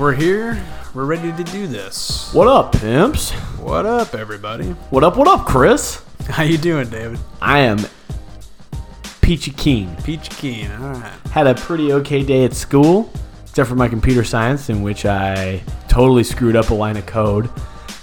we're here. We're ready to do this. What up, pimps? What up, everybody? What up, what up, Chris? How you doing, David? I am peachy keen. Peach Keen. All right. Had a pretty okay day at school, except for my computer science, in which I totally screwed up a line of code.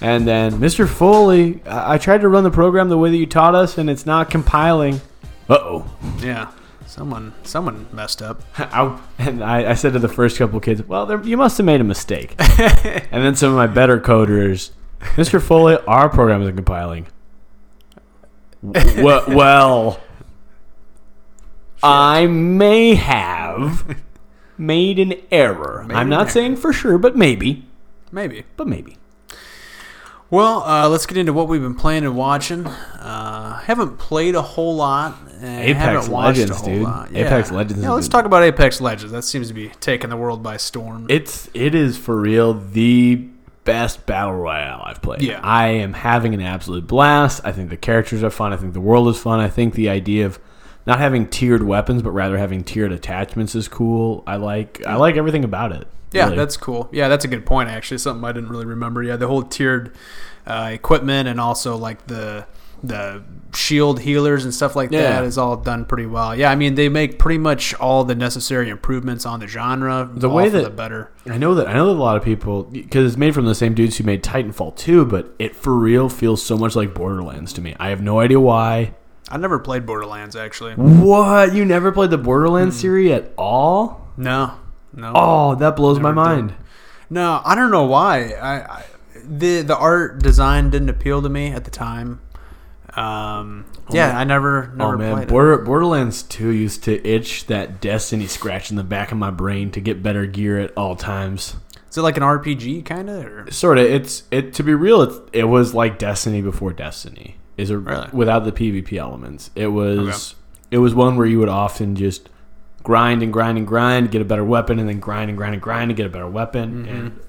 And then, Mr. Foley, I, I tried to run the program the way that you taught us, and it's not compiling. Uh oh. Yeah. Someone, someone messed up. I, and I, I said to the first couple kids, "Well, there, you must have made a mistake." and then some of my better coders, Mr. Foley, our program isn't compiling. W- well, I may have made an error. Made I'm not error. saying for sure, but maybe, Maybe. but maybe. Well, uh, let's get into what we've been playing and watching. Uh, haven't played a whole lot. Apex Legends, dude. Lot. Apex Legends Yeah, let's talk about Apex Legends. That seems to be taking the world by storm. It's it is for real the best battle royale I've played. Yeah. I am having an absolute blast. I think the characters are fun. I think the world is fun. I think the idea of not having tiered weapons but rather having tiered attachments is cool. I like I like everything about it. Yeah, really. that's cool. Yeah, that's a good point. Actually, something I didn't really remember. Yeah, the whole tiered uh, equipment and also like the the shield healers and stuff like Yeah. that is all done pretty well. Yeah, I mean they make pretty much all the necessary improvements on the genre. The way that- the better. I know that I know that a lot of people because it's made from the same dudes who made Titanfall 2, but it for real feels so much like Borderlands to me. I have no idea why. I never played Borderlands actually. What? You never played the Borderlands series at all? No, no. Oh, that blows my Never did. mind. No, I don't know why. I, I the the art design didn't appeal to me at the time. Um, yeah, I never never Oh man. Border, Borderlands 2 used to itch that Destiny scratch in the back of my brain to get better gear at all times. Is it like an RPG kind of? Sort of. It's it to be real. It's, it was like Destiny before Destiny. Is a, Really? without the PvP elements. It was it was one where you would often just grind and grind and grind, get a better weapon, and then grind and grind and grind to get a better weapon. And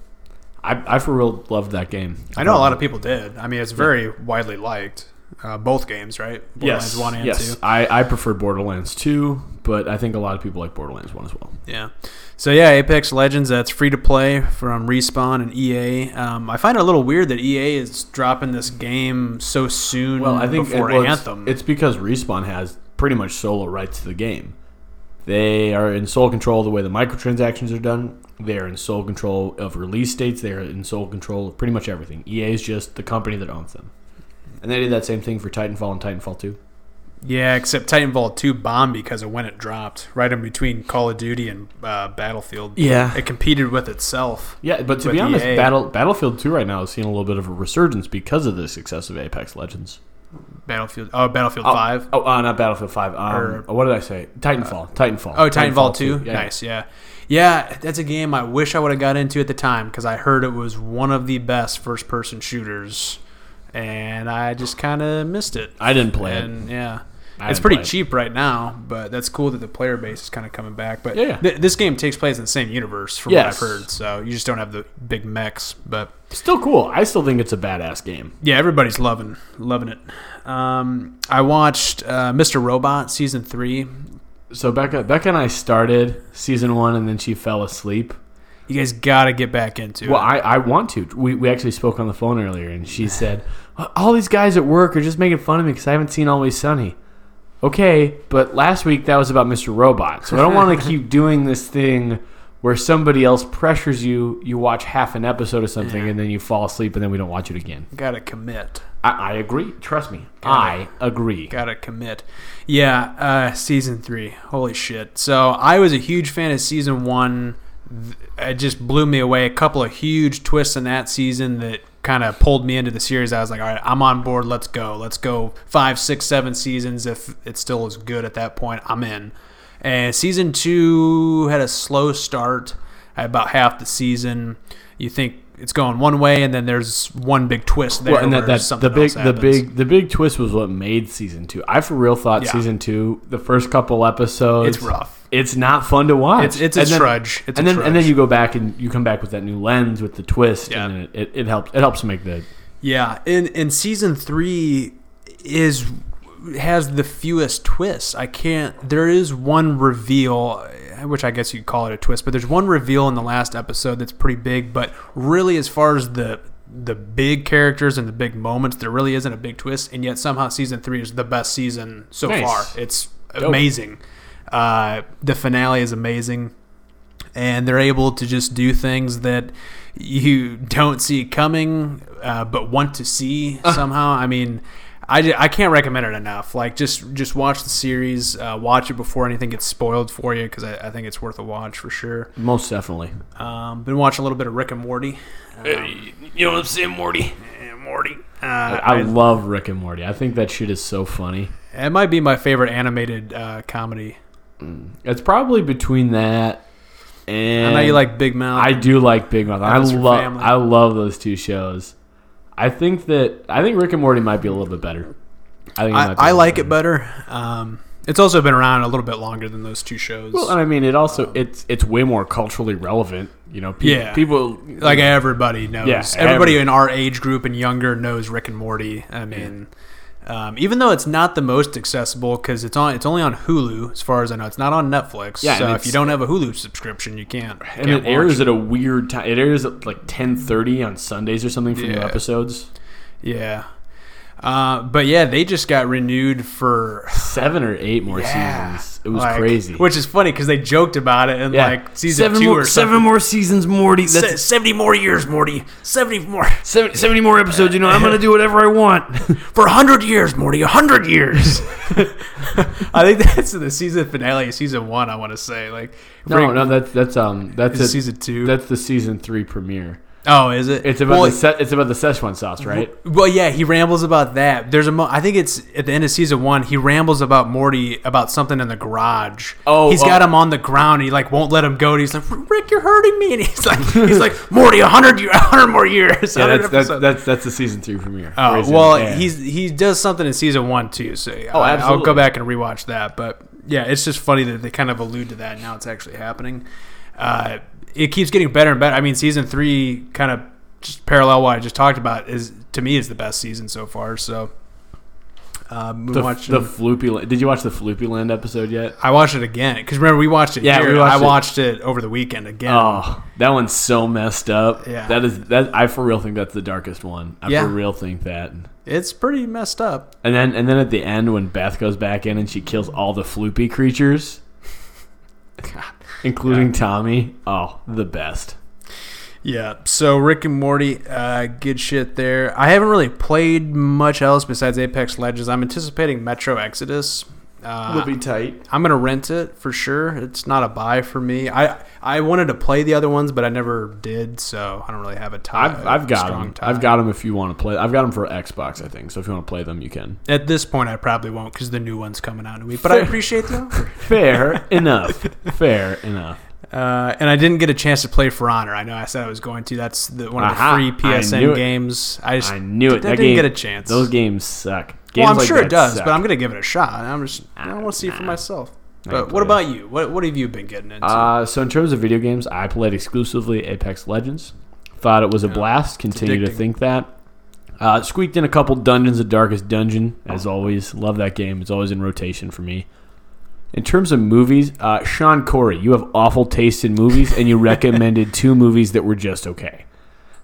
I, I for real loved that game. Mm-hmm. I know a lot of people did. I mean, it's very widely liked. Uh, both games, right? Yes, Borderlands one and yes. two. I, I prefer Borderlands 2, but I think a lot of people like Borderlands 1 as well. Yeah. So yeah, Apex Legends. That's free to play from Respawn and EA. Um, I find it a little weird that EA is dropping this game so soon. Well, I think before it, well, it's- Anthem. It's, because Respawn has pretty much solo rights to the game. They are in sole control of the way the microtransactions are done. They are in sole control of release dates. They are in sole control of pretty much everything. EA is just the company that owns them. And they did that same thing for Titanfall and Titanfall 2. Yeah, except Titanfall two bombed because of when it dropped, right in between Call of Duty and uh, Battlefield. Yeah. It competed with itself. Yeah, but to be honest, EA. Battle Battlefield 2 right now is seeing a little bit of a resurgence because of the success of Apex Legends. Battlefield. Oh, Battlefield Oh, five. Oh, uh, not Battlefield 5. Um, Or- what did I say? Titanfall. Titanfall. Oh, Titanfall 2? Yeah. Nice, yeah. Yeah, that's a game I wish I would have got into at the time because I heard it was one of the best first person shooters. And I just kind of missed it. I didn't play it. yeah. I it's pretty cheap right now, but that's cool that the player base is kind of coming back. But Yeah, yeah. th- this game takes place in the same universe, from Yes. what I've heard. So you just don't have the big mechs. But Still cool. I still think it's a badass game. yeah, everybody's loving loving it. Um, I watched uh, Mr. Robot season three. So Becca, Becca and I started season one, and then she fell asleep. You guys got to get back into Well, it. Well, I, I want to. We, we actually spoke on the phone earlier, and she said, "All these guys at work are just making fun of me because I haven't seen Always Sunny." Okay, but last week that was about Mr. Robot, so I don't want to keep doing this thing where somebody else pressures you. You watch half an episode of something, Yeah. and then you fall asleep, and then we don't watch it again. Got to commit. I, I agree. Trust me, Got I agree. Gotta commit. Yeah, uh, season three. Holy shit. So I was a huge fan of season one. It just blew me away. A couple of huge twists in that season that kind of pulled me into the series. I was like, all right, I'm on board. Let's go. Let's go five, six, seven seasons. If it still is good at that point, I'm in. And season two had a slow start at about half the season. You think it's going one way, and then there's one big twist there. Well, and that, that the big else the big the big twist was what made season two. I for real thought Yeah. season two, the first couple episodes, It's rough. It's not fun to watch. It's it's a And then- trudge. It's and then and then you go back and you come back with that new lens with the twist, Yeah. and it, it, it helps it helps make the Yeah, in in season three is has the fewest twists. I can't. There is one reveal, which I guess you'd call it a twist, but there's one reveal in the last episode that's pretty big. But really, as far as the the big characters and the big moments, there really isn't a big twist. And yet somehow season three is the best season so Nice. far. It's amazing. Uh, the finale is amazing and they're able to just do things that you don't see coming, uh, but want to see somehow. I mean, I, I can't recommend it enough. Like just just watch the series, uh, watch it before anything gets spoiled for you because I, I think it's worth a watch for sure. Most definitely. Um, been watching a little bit of Rick and Morty. Um, you know what I'm saying, Morty? eh, Morty. Uh, I, I, love Rick and Morty. I think that shit is so funny. it might be my favorite animated uh, comedy. It's probably between that and I know you like Big Mouth. I do like Big Mouth. I That was your love. I love those two shows. I think that I think Rick and Morty might be a little bit better. I think I, might be a I like bit it better. Um, it's also been around a little bit longer than those two shows. Well, and I mean, it also it's it's way more culturally relevant. You know, pe- Yeah. people like everybody knows. Yeah, everybody every- in our age group and younger knows Rick and Morty. I mean, um, even though it's not the most accessible because it's on, it's only on Hulu as far as I know. It's not on Netflix. Yeah, so if you don't have a Hulu subscription, you can't. and can't it airs at a weird time. It airs at like ten thirty on Sundays or something for new episodes. Yeah. Uh, but yeah, they just got renewed for Seven or eight more yeah, seasons. It was like- crazy. Which is funny because they joked about it in yeah, like season seven two more, or seven something. more seasons, Morty. Se- seventy more years, Morty. Seventy more 70, 70 more episodes. You know, I'm gonna do whatever I want. for a hundred years, Morty. A hundred years. I think that's the season finale, season one. I want to say like no, no, that's that's um that's a, season two? That's the season three premiere. Oh, is it? It's about well, the se- it's about the Szechuan sauce, right? well, yeah, he rambles about that. There's a, mo- I think it's at the end of season one. He rambles about Morty about something in the garage. Oh, he's got oh. him on the ground. And he like won't let him go. And he's like, Rick, you're hurting me. And he's like, he's like, Morty, a hundred, year- a hundred more years. Yeah, that's that's, that's that's the season two premiere. Oh well, he's he does something in season one too. So Oh, I- I'll go back and rewatch that. But yeah, it's just funny that they kind of allude to that. and Now it's actually happening. Uh, it keeps getting better and better. I mean, season three kind of just parallel what I just talked about is to me is the best season so far. So um, we the, watched the Froopy. Did you watch the Froopy Land episode yet? I watched it again because remember we watched it. Yeah, here. we watched I it. watched it over the weekend again. Oh, that one's so messed up. Yeah. that is that. I for real think that's the darkest one. I Yeah. for real think that. It's pretty messed up. And then and then at the end when Beth goes back in and she kills all the Froopy creatures, including Tommy. Oh, the best. Yeah. So Rick and Morty, uh, good shit there. I haven't really played much else besides Apex Legends. I'm anticipating Metro Exodus. Uh, It'll be tight. I'm gonna rent it for sure. It's not a buy for me. I I wanted to play the other ones, but I never did, so I don't really have a tie. I've, I've got them. tie. I've got them. If you want to play, I've got them for Xbox. I think so. If you want to play them, you can. At this point, I probably won't because the new one's coming out in a week. But I appreciate the offer. Fair enough. Fair enough. Uh, and I didn't get a chance to play For Honor. I know I said I was going to. That's the, one of the Aha, free PSN it. games. I just I knew it. I didn't game, get a chance. Those games suck. Games well, I'm like sure it does, suck. but I'm gonna give it a shot. I'm just I want to see it for myself. But what play about you? What what have you been getting into? Uh, so in terms of video games, I played exclusively Apex Legends. Thought it was a blast. Continue to think that. Uh, squeaked in a couple Dungeons of Darkest Dungeon, as always. Love that game. It's always in rotation for me. In terms of movies, uh, Sean Corey, you have awful taste in movies, and you recommended two movies that were just okay.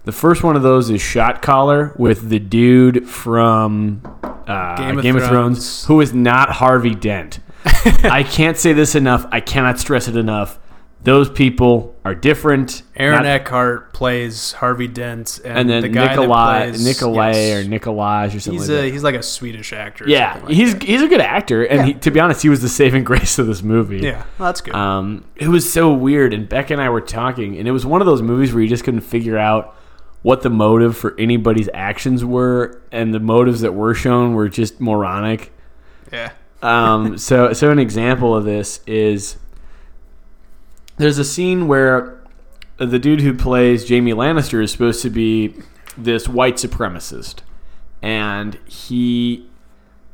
The first one of those is Shot Caller with the dude from uh, Game Game, of of, Thrones. Thrones, who is not Harvey Dent. I can't say this enough. I cannot stress it enough. Those people are different. Aaron Not- Eckhart plays Harvey Dent, and, and then the guy Nikolai, that plays, Nikolai yes. or Nikolaj or something he's like a that. he's like a Swedish actor. Yeah, like he's that. he's a good actor, and he, to be honest, he was the saving grace of this movie. yeah, well, that's good. Um, it was so weird, and Beck and I were talking, and it was one of those movies where you just couldn't figure out what the motive for anybody's actions were, and the motives that were shown were just moronic. yeah, Um, so, so an example of this is there's a scene where the dude who plays Jamie Lannister is supposed to be this white supremacist, and he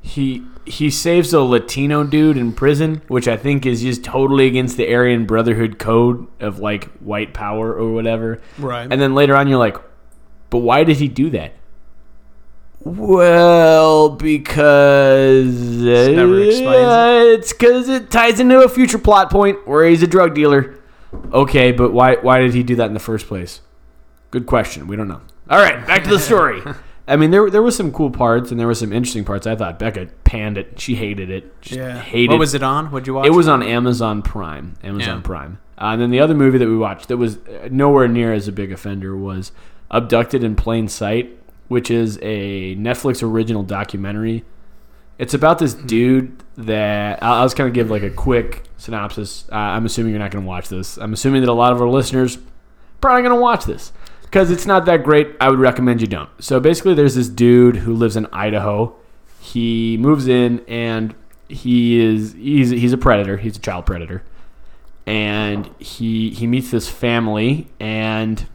he he saves a Latino dude in prison, which I think is just totally against the Aryan Brotherhood code of like white power or whatever. right. And then later on, you're like, but why did he do that? Well, because never explains uh, it's because it ties into a future plot point where he's a drug dealer. Okay, but why why did he do that in the first place? Good question. We don't know. All right, back to the story. I mean, there there was some cool parts and there were some interesting parts. I thought Becca panned it. She hated it. She hated. What was it on? What'd you watch? It was on Amazon Prime. Amazon Yeah. Prime. Uh, and then the other movie that we watched that was uh, nowhere near as a big offender was Abducted in Plain Sight, which is a Netflix original documentary. It's about this dude that I'll, I'll just kind of give like a quick synopsis. Uh, I'm assuming you're not going to watch this. I'm assuming that a lot of our listeners probably going to watch this because it's not that great. I would recommend you don't. So basically, there's this dude who lives in Idaho. He moves in and he is he's he's a predator. He's a child predator, and he he meets this family and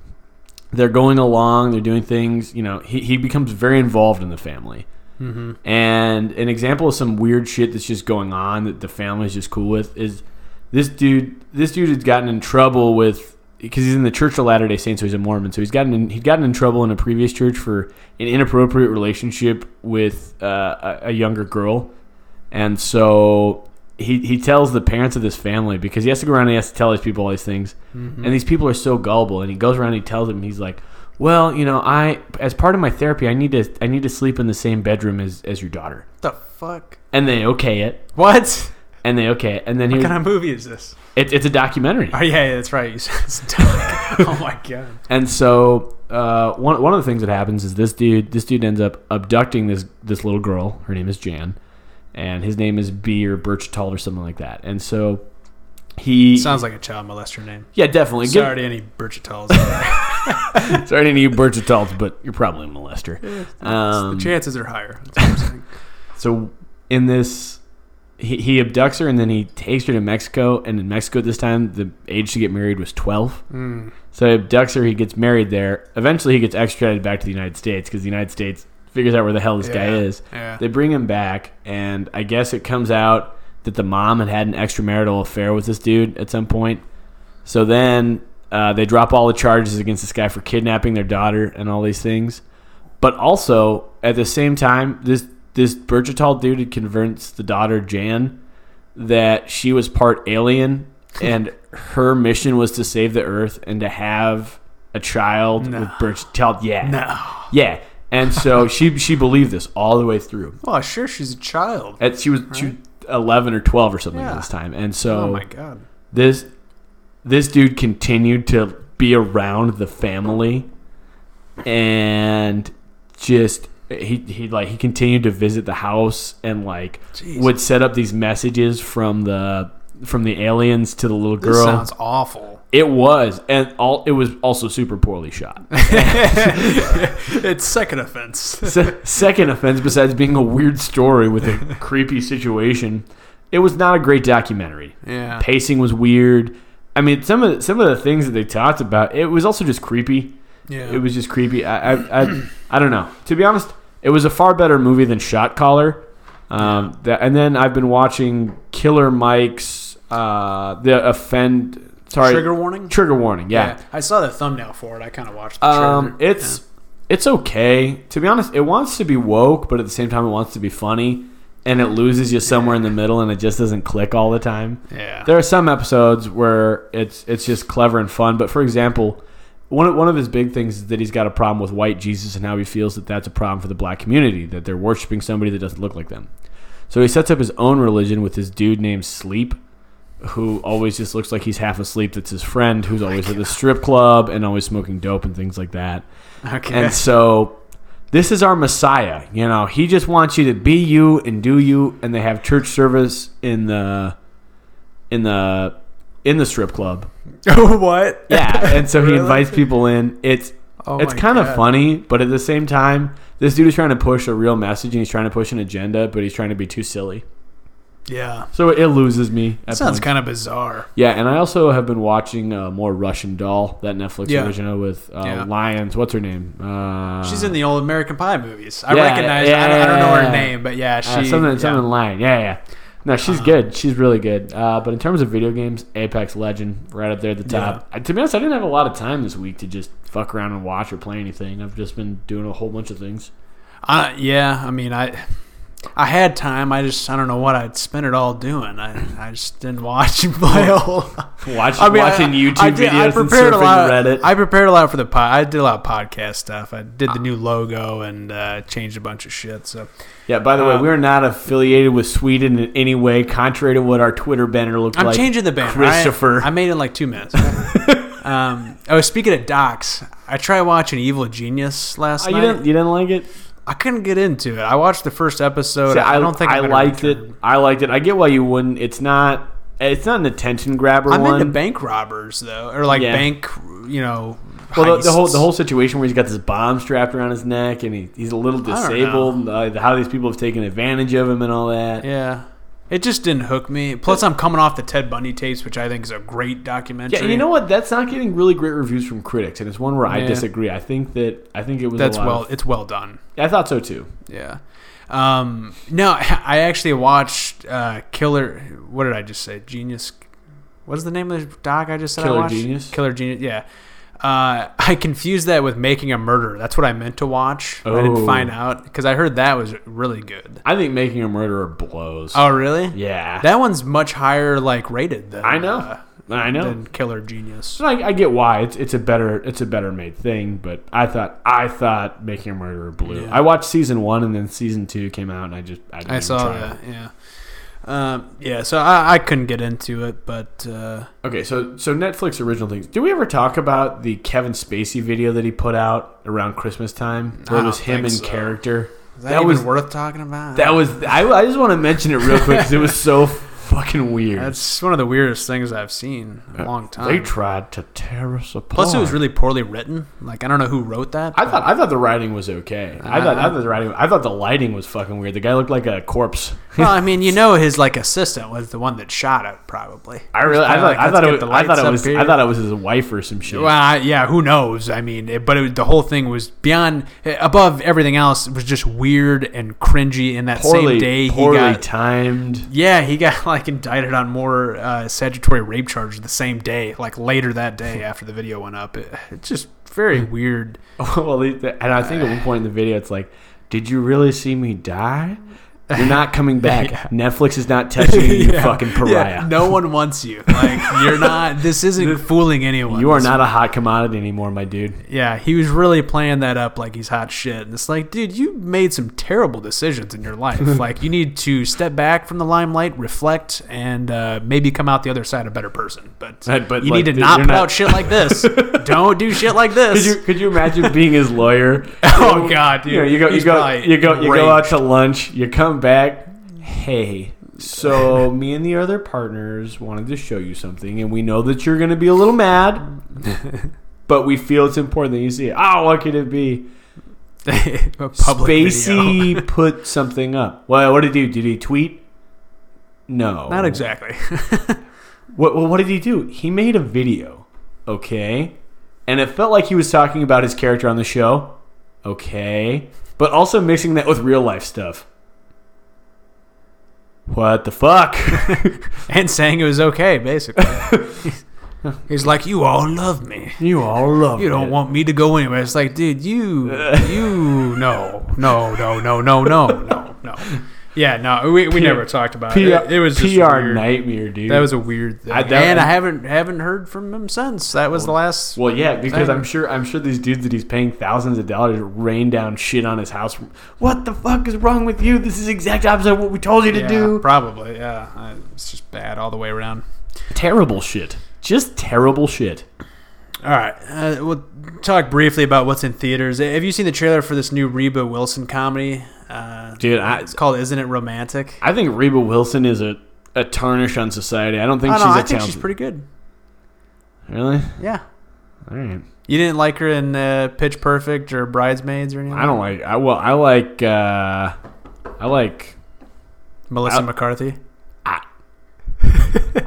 they're going along. They're doing things. You know, he he becomes very involved in the family. And an example of some weird shit that's just going on that the family's just cool with is this dude. This dude has gotten in trouble with because he's in the Church of Latter Day Saints, so he's a Mormon. So he's gotten in, he'd gotten in trouble in a previous church for an inappropriate relationship with uh, a, a younger girl, and so he he tells the parents of this family because he has to go around and he has to tell these people all these things, and these people are so gullible. And he goes around and he tells them he's like, "Well, you know, I as part of my therapy, I need to I need to sleep in the same bedroom as as your daughter." the fuck? And they okay it, What? and they okay, it. and then he What kind of movie is this? it, it's a documentary. Oh yeah, yeah that's right. You said it's dark. oh my god. And so uh, one one of the things that happens is this dude this dude ends up abducting this this little girl. Her name is Jan, and his name is B or Birchtal or something like that. And so he Sounds like a child molester name. yeah definitely Give- Sorry to any Birchitals. sorry to any Birchitals, but you're probably a molester. Um, the chances are higher. That's what I'm saying. So in this, he, he abducts her and then he takes her to Mexico. And in Mexico at this time, the age to get married was twelve. Mm. So he abducts her. He gets married there. Eventually, he gets extradited back to the United States because the United States figures out where the hell this guy is. yeah. They bring him back, and I guess it comes out that the mom had had an extramarital affair with this dude at some point. So then uh, they drop all the charges against this guy for kidnapping their daughter and all these things. But also at the same time, this this Berchital dude had convinced the daughter Jan that she was part alien and her mission was to save the Earth and to have a child No. with Berchital. Yeah, No. yeah. And so she she believed this all the way through. Well, sure, she's a child. And she was she was eleven or twelve or something Yeah. at this time. And so oh my god. this this dude continued to be around the family and just he he like he continued to visit the house and like Jeez. would set up these messages from the from the aliens to the little This girl. sounds awful. It was and all it was also super poorly shot. it's second offense. Se- second offense besides being a weird story with a creepy situation, it was not a great documentary. Yeah. pacing was weird. I mean, some of the, some of the things that they talked about, it was also just creepy. Yeah. It was just creepy. I I, I, I don't know. To be honest, it was a far better movie than Shot Caller. Um, that, and then I've been watching Killer Mike's uh, the offend. Sorry, Trigger warning. Trigger warning. Yeah. I saw the thumbnail for it. I kind of watched the Um, trailer. it's it's okay. To be honest, it wants to be woke, but at the same time, it wants to be funny, and it loses you somewhere in the middle, and it just doesn't click all the time. yeah. yeah. There are some episodes where it's it's just clever and fun. But for example, one of, one of his big things is that he's got a problem with white Jesus and how he feels that that's a problem for the black community that they're worshiping somebody that doesn't look like them. So he sets up his own religion with this dude named Sleep, who always just looks like he's half asleep. That's his friend, who's always at the strip club and always smoking dope and things like that. okay. And so this is our Messiah. You know, he just wants you to be you and do you. And they have church service in the in the in the strip club. what? Yeah, and so he Really? invites people in. It's Oh it's kind of funny, but at the same time, this dude is trying to push a real message and he's trying to push an agenda, but he's trying to be too silly. Yeah. So it loses me. at Sounds kind of bizarre. Yeah, and I also have been watching uh, more Russian Doll, that Netflix Yeah. original with uh, Yeah. Lions. What's her name? Uh, She's in the old American Pie movies. I Yeah, recognize. I, don't, I don't know her name, but yeah, she. Uh, something, yeah. something line. Yeah, yeah. No, she's good. She's really good. Uh, but in terms of video games, Apex Legend, right up there at the top. Uh, to be honest, I didn't have a lot of time this week to just fuck around and watch or play anything. I've just been doing a whole bunch of things. Uh, yeah, I mean, I I had time. I just I don't know what I'd spend it all doing. I, I just didn't watch and play a whole. Watch, I mean, watching I- YouTube I did- videos and surfing lot. Reddit. I prepared a lot for the pod. I did a lot of podcast stuff. I did the new logo and uh, changed a bunch of shit. So yeah. By the way, um, we're not affiliated with Sweden in any way, contrary to what our Twitter banner looked like. I'm changing the banner. Christopher. I, I made it in like two minutes. um, oh, speaking of docs, I tried watching Evil Genius last Oh, you night. didn't. You didn't like it. I couldn't get into it. I watched the first episode. See, I, don't think I liked return. it. I liked it. I get why you wouldn't. It's not. It's not an attention grabber. I'm one. into bank robbers though, or like Yeah. bank, you know. Well, the, the whole the whole situation where he's got this bomb strapped around his neck and he, he's a little disabled. Uh, how these people have taken advantage of him and all that. Yeah. It just didn't hook me. Plus, I'm coming off the Ted Bundy tapes, which I think is a great documentary. Yeah, and you know what? That's not getting really great reviews from critics, and it's one where I Yeah. disagree. I think that I think it was That's a lot well. of- It's well done. I thought so too. Yeah. Um, no, I actually watched uh, Killer. What did I just say? Genius. What's the name of the doc I just said? I Killer watched? Genius? Killer Genius. Yeah. Uh, I confused that with Making a Murder. That's what I meant to watch. but I didn't Oh. find out because I heard that was really good. I think Making a Murderer blows. Oh, really? yeah, That one's much higher, like rated than I know. uh, I know. than Killer Genius. I, I get why it's it's a better it's a better made thing, but I thought I thought Making a Murderer blew. Yeah. I watched season one and then season two came out and I just I, didn't I even saw try that. it. Yeah. Um, yeah. So I, I couldn't get into it, but uh, Okay, so so Netflix original things. Did we ever talk about the Kevin Spacey video that he put out around Christmas time? Where it was him in so. character. is that, That even was- worth talking about? That was I, I just want to mention it real quick because it was so fucking weird. That's one of the weirdest things I've seen in a long time. They tried to tear us apart. Plus, it was really poorly written. Like I don't know who wrote that. I thought I thought the writing was okay. I thought I Uh, thought the writing. I thought the lighting was fucking weird. The guy looked like a corpse. well, I mean, you know, his like assistant was the one that shot it, probably. I really, I thought, like, I thought it was, I thought it was, here. I thought it was his wife or some shit. Well, I- yeah, who knows? I mean, it, but it, the whole thing was beyond, above everything else, it was just weird and cringy. In that poorly, same day, he poorly got timed. Yeah, he got like indicted on more uh, statutory rape charges the same day, like later that day after the video went up. It, it's just very weird. well, and I think at one point in the video, it's like, "Did you really see me die? You're not coming back. Yeah. Netflix is not touching you, you Yeah. fucking Yeah, pariah. no one wants you. Like you're not. This isn't fooling anyone. You are not a hot commodity anymore, my dude." Yeah, he was really playing that up like he's hot shit. And it's like, dude, you made some terrible decisions in your life. like you need to step back from the limelight, reflect, and uh, maybe come out the other side a better person. But, But- but, you like, need to dude, not put not- out shit like this. Don't do shit like Could this. you could you imagine being his lawyer? Oh, God, dude. You, know, you go you He's go you go you go out to lunch. You come back. Hey, so me and the other partners wanted to show you something, and we know that you're going to be a little mad, but we feel it's important that you see it. Oh, what could it be? A public video. Spacey put something up. Well, what did he do? Did he tweet? No, Not exactly. What, well, what did he do? He made a video, okay? And it felt like he was talking about his character on the show, okay? But also mixing that with real life stuff. What the fuck? and saying it was okay, basically. He's like, you all love me. you all love You don't it. want me to go anywhere. It's like, dude, you, you, no, no, no, no, no, no, no, no. Yeah, no, we, we P- never talked about PR, it. It was just PR weird. nightmare, dude. That was a weird thing, I- that- and I haven't haven't heard from him since. That was the last. well, yeah, because Thing. I'm sure I'm sure these dudes that he's paying thousands of dollars rain down shit on his house. What the fuck is wrong with you? This is exact opposite of what we told you to yeah, do. probably. Yeah, it's just bad all the way around. Terrible shit. Just terrible shit. All right, uh, we'll talk briefly about what's in theaters. Have you seen the trailer for this new Rebel Wilson comedy? Uh, Dude, I, it's called "Isn't It Romantic?" I think Rebel Wilson is a, a tarnish on society. I don't think I she's don't know. a I think talented. she's pretty good. really? Yeah. All right. You didn't like her in uh, Pitch Perfect or Bridesmaids or anything? I don't like. I well, I like. uh I like. Melissa I- McCarthy.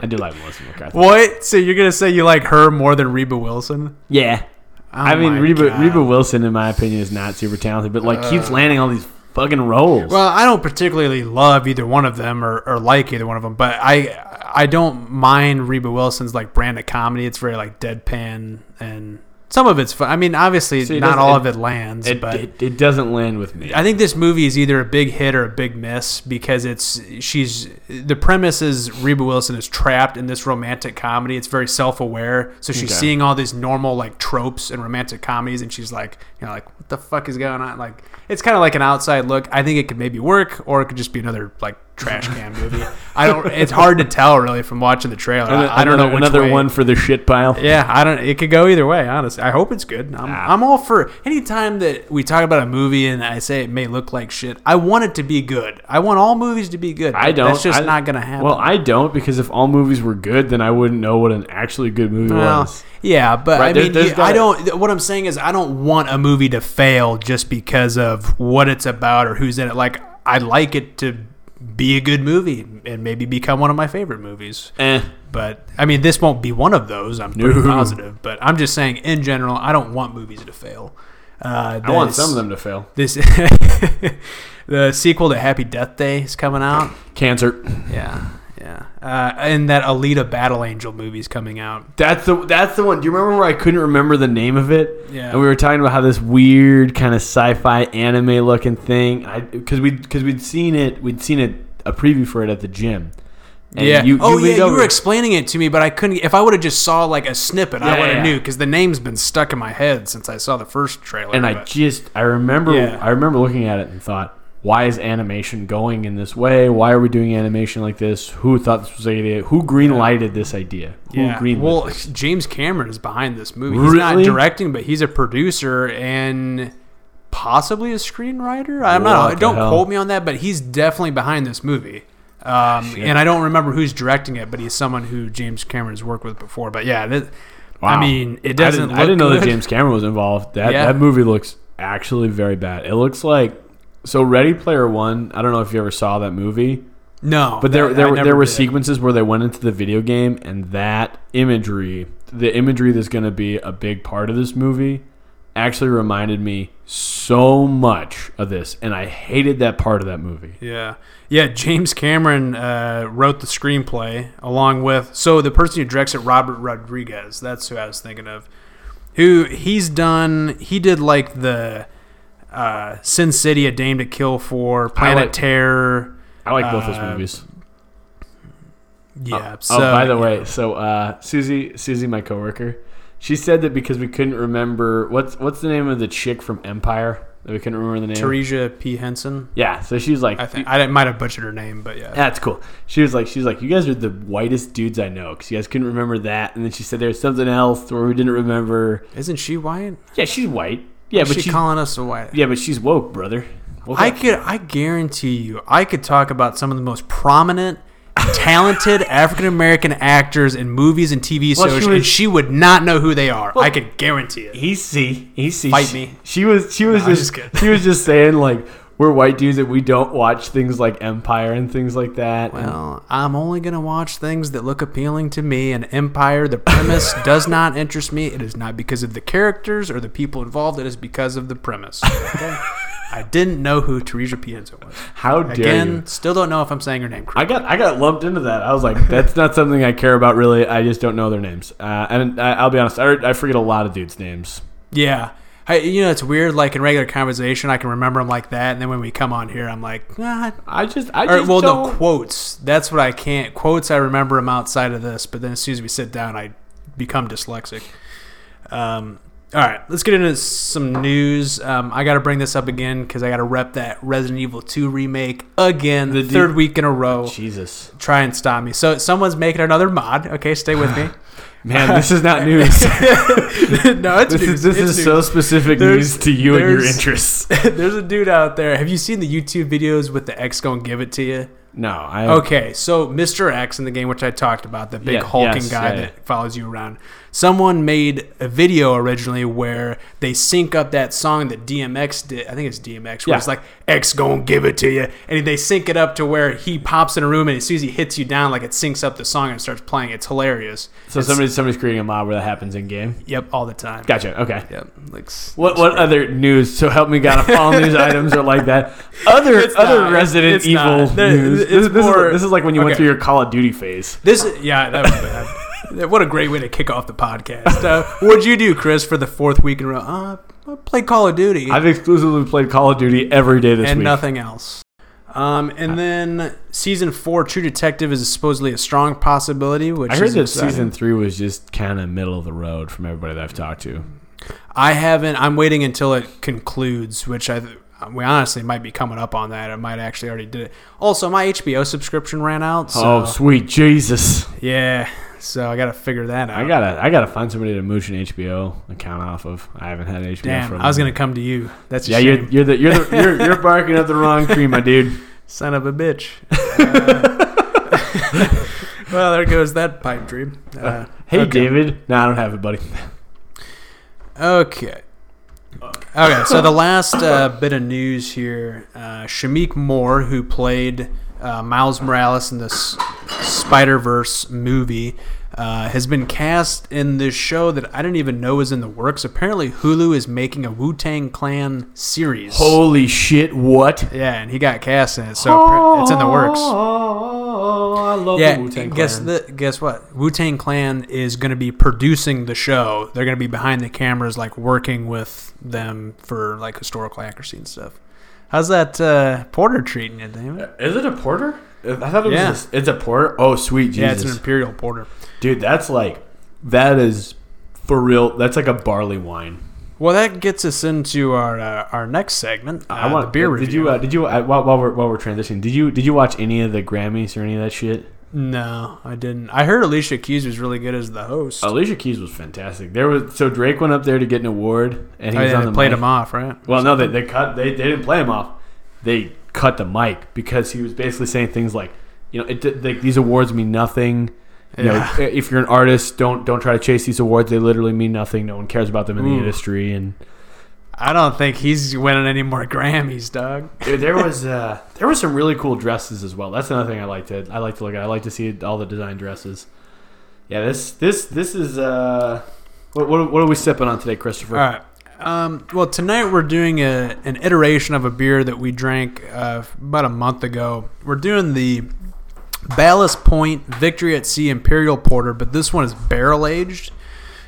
I do like Melissa McCarthy. What? So you're gonna say you like her more than Rebel Wilson? Yeah. Oh I mean, Reba God. Rebel Wilson, in my opinion, is not super talented, but like keeps Uh. landing all these fucking roles. Well, I don't particularly love either one of them or, or like either one of them, but I I don't mind Rebel Wilson's like brand of comedy. It's very like deadpan and some of it's fun. I mean, obviously, See, not all it- of it lands, It, but it, it doesn't land with me. I think this movie is either a big hit or a big miss because it's she's the premise is Rebel Wilson is trapped in this romantic comedy. It's very self aware, so she's Okay. seeing all these normal like tropes in romantic comedies, and she's like, you know, like what the fuck is going on? Like it's kind of like an outside look. I think it could maybe work, or it could just be another like trash can movie. I don't. It's hard to tell really from watching the trailer. I, I don't know Another- way- one for the shit pile. yeah, I don't. It could go either way. Honestly, I hope it's good. I'm, Ah. I'm all for anytime that we talk about a movie and I say it may look like shit. I want it to be good. I want all movies to be good. I don't. That's just I- not gonna happen. Well, I don't because if all movies were good, then I wouldn't know what an actually good movie Well, was. yeah, but Right, I mean, there's I don't. What I'm saying is, I don't want a movie to fail just because of what it's about or who's in it. Like, I'd like it to be a good movie and maybe become one of my favorite movies. Eh. But I mean, this won't be one of those. I'm pretty No. positive. But I'm just saying, in general, I don't want movies to fail. Uh, I want some of them to fail. This the sequel to Happy Death Day is coming out. Cancer. Yeah, yeah, uh, and that Alita Battle Angel movie's coming out. That's the that's the one. Do you remember where I couldn't remember the name of it? Yeah. And we were talking about how this weird kind of sci-fi anime looking thing. I because we because we'd seen it we'd seen it a preview for it at the gym. And yeah. You, oh yeah, leaned you were explaining it to me, but I couldn't. If I would have just saw like a snippet, I would have yeah. knew because the name's been stuck in my head since I saw the first trailer. and I just I remember Yeah. I remember looking at it and thought, why is animation going in this way? Why are we doing animation like this? Who thought this was an idea? Who green lighted this idea? Who Yeah. Well, this? James Cameron is behind this movie. He's not directing, but he's a producer and possibly a screenwriter. I'm not. What the Don't hell? quote me on that, but he's definitely behind this movie. Um, and I don't remember who's directing it, but he's someone who James Cameron has worked with before. But yeah, that, I mean, it I doesn't. didn't, look I didn't know that. James Cameron was involved. That Yeah. that movie looks actually very bad. It looks like so Ready Player One. I don't know if you ever saw that movie, No, but there that- there, there were did. sequences where they went into the video game, and that imagery, the imagery that's going to be a big part of this movie, actually reminded me so much of this, and I hated that part of that movie. Yeah, yeah. James Cameron uh, wrote the screenplay along with so the person who directs it, Robert Rodriguez. That's who I was thinking of. Who he's done? He did like the uh, Sin City, A Dame to Kill For, Planet like- Terror. I like both those Uh, movies. Yeah. Oh, so, oh, by the way, so uh, Susie, Susie, my coworker, she said that because we couldn't remember what's what's the name of the chick from Empire that we couldn't remember the name. Teresa P Henson. Yeah, so she's like, I think I might have butchered her name, but yeah. that's cool. She was like, she was like, you guys are the whitest dudes I know because you guys couldn't remember that, and then she said there's something else where we didn't remember. Isn't she white? Yeah, she's white. Yeah, but she she's calling us a white. yeah, but she's woke, brother. Woke I up. could, I guarantee you, I could talk about some of the most prominent, talented African American actors in movies and TV Well, shows, she was- and she would not know who they are. Well- I could guarantee it. He see, he see. Fight she, me. She was, she was No, just, just she was just saying like we're white dudes that we don't watch things like Empire and things like that. and- Well, I'm only gonna watch things that look appealing to me. And Empire, the premise does not interest me. It is not because of the characters or the people involved. It is because of the premise. Okay? I didn't know who Teresa P. Henson was. How dare Again, you? still don't know if I'm saying her name I got I got lumped into that. I was like, that's not something I care about really. I just don't know their names. Uh, and I, I'll be honest, I, I forget a lot of dudes' names. Yeah. I, you know, it's weird. Like in regular conversation, I can remember them like that, and then when we come on here, I'm like, ah. I just I Or, just well, don't. no quotes. That's what I can't quotes. I remember them outside of this, but then as soon as we sit down, I become dyslexic. Um, all right, let's get into some news. Um, I got to bring this up again because I got to rep that Resident Evil 2 remake again, the third week in a row. Jesus, Try and stop me. So someone's making another mod. Okay, stay with me. man, this is not news. no, it's this news. is this It's is news. so specific There's- news to you and your interests. There's a dude out there. Have you seen the YouTube videos with the X going to give it to you? No, I Okay, so Mr. X in the game, which I talked about, the big Yeah, hulking yes, guy yeah, that follows you around. Someone made a video originally where they sync up that song that DMX did. I think it's DMX, where Yeah. it's like X gonna give it to you, and they sync it up to where he pops in a room and as soon as he hits you down, like it syncs up the song and starts playing. It's hilarious. So It's- somebody's somebody's creating a mod where that happens in game. yep, all the time. Gotcha. Okay. Yep, like s- What what other news? So help me God, if all news items are like that. Other It's other not. Resident Evil. There- news. This, this more- is, this is like when you went through your Call of Duty phase. This, yeah, that was bad. What a great way to kick off the podcast. Uh, what'd you do, Chris, for the fourth week in a row? Uh, I played Call of Duty I've exclusively played Call of Duty every day this week. and week. nothing else. Um, and then season four, True Detective is supposedly a strong possibility. Which I heard is that exciting. season three was just kind of middle of the road from everybody that I've talked to. I haven't. I'm waiting until it concludes, which I we honestly might be coming up on that. I might actually already did it. Also, my HBO subscription ran out. So, oh, sweet Jesus! yeah. So I got to figure that out. I gotta, I gotta find somebody to mooch an HBO account off of. I haven't had HBO. Damn, for a I was gonna come to you. That's Yeah, you're, you're the you're the you're, you're barking up the wrong tree, my dude. Son of a bitch. Uh, well, there goes that pipe dream. Uh, Hey, okay. David. No, I don't have it, buddy. Okay. Okay, so the last uh, bit of news here uh, Shameik Moore, who played uh, Miles Morales in this Spider Verse movie, uh, has been cast in this show that I didn't even know was in the works. Apparently, Hulu is making a Wu Tang Clan series. Holy shit! What? Yeah, and he got cast in it, so appar- it's in the works. Oh, I love Yeah, the Wu-Tang guess Clan. the, guess what? Wu Tang Clan is going to be producing the show. They're going to be behind the cameras, like working with them for like historical accuracy and stuff. How's that uh, Porter treating you, David? Is it a porter? I thought it was. Yeah. A, it's a porter. Oh, sweet Jesus, Yeah, it's an imperial porter. dude, that's like that is for real. That's like a barley wine. Well, that gets us into our uh, our next segment. Uh, I want the beer Did review. you? Uh, did you? Uh, while, while we're while we're transitioning, did you did you watch any of the Grammys or any of that shit? No, I didn't. I heard Alicia Keys was really good as the host. Alicia Keys was fantastic. There was so Drake went up there to get an award, and he Oh, was yeah, on they the played mic. him off, right? Well, no, they, they cut. They, they didn't play him off. They cut the mic because he was basically saying things like, you know, it, like these awards mean nothing. You Yeah. know, if you're an artist, don't don't try to chase these awards. They literally mean nothing. No one cares about them in the mm. industry. And I don't think he's winning any more Grammys, dog. Dude, there was uh, there were some really cool dresses as well. That's another thing I like to I like to look at. I like to see all the design dresses. Yeah, this this this is uh, what what, what are we sipping on today, Christopher? All right. Um, well, tonight we're doing a, an iteration of a beer that we drank uh, about a month ago. We're doing the Ballast Point Victory at Sea Imperial Porter, but this one is barrel aged.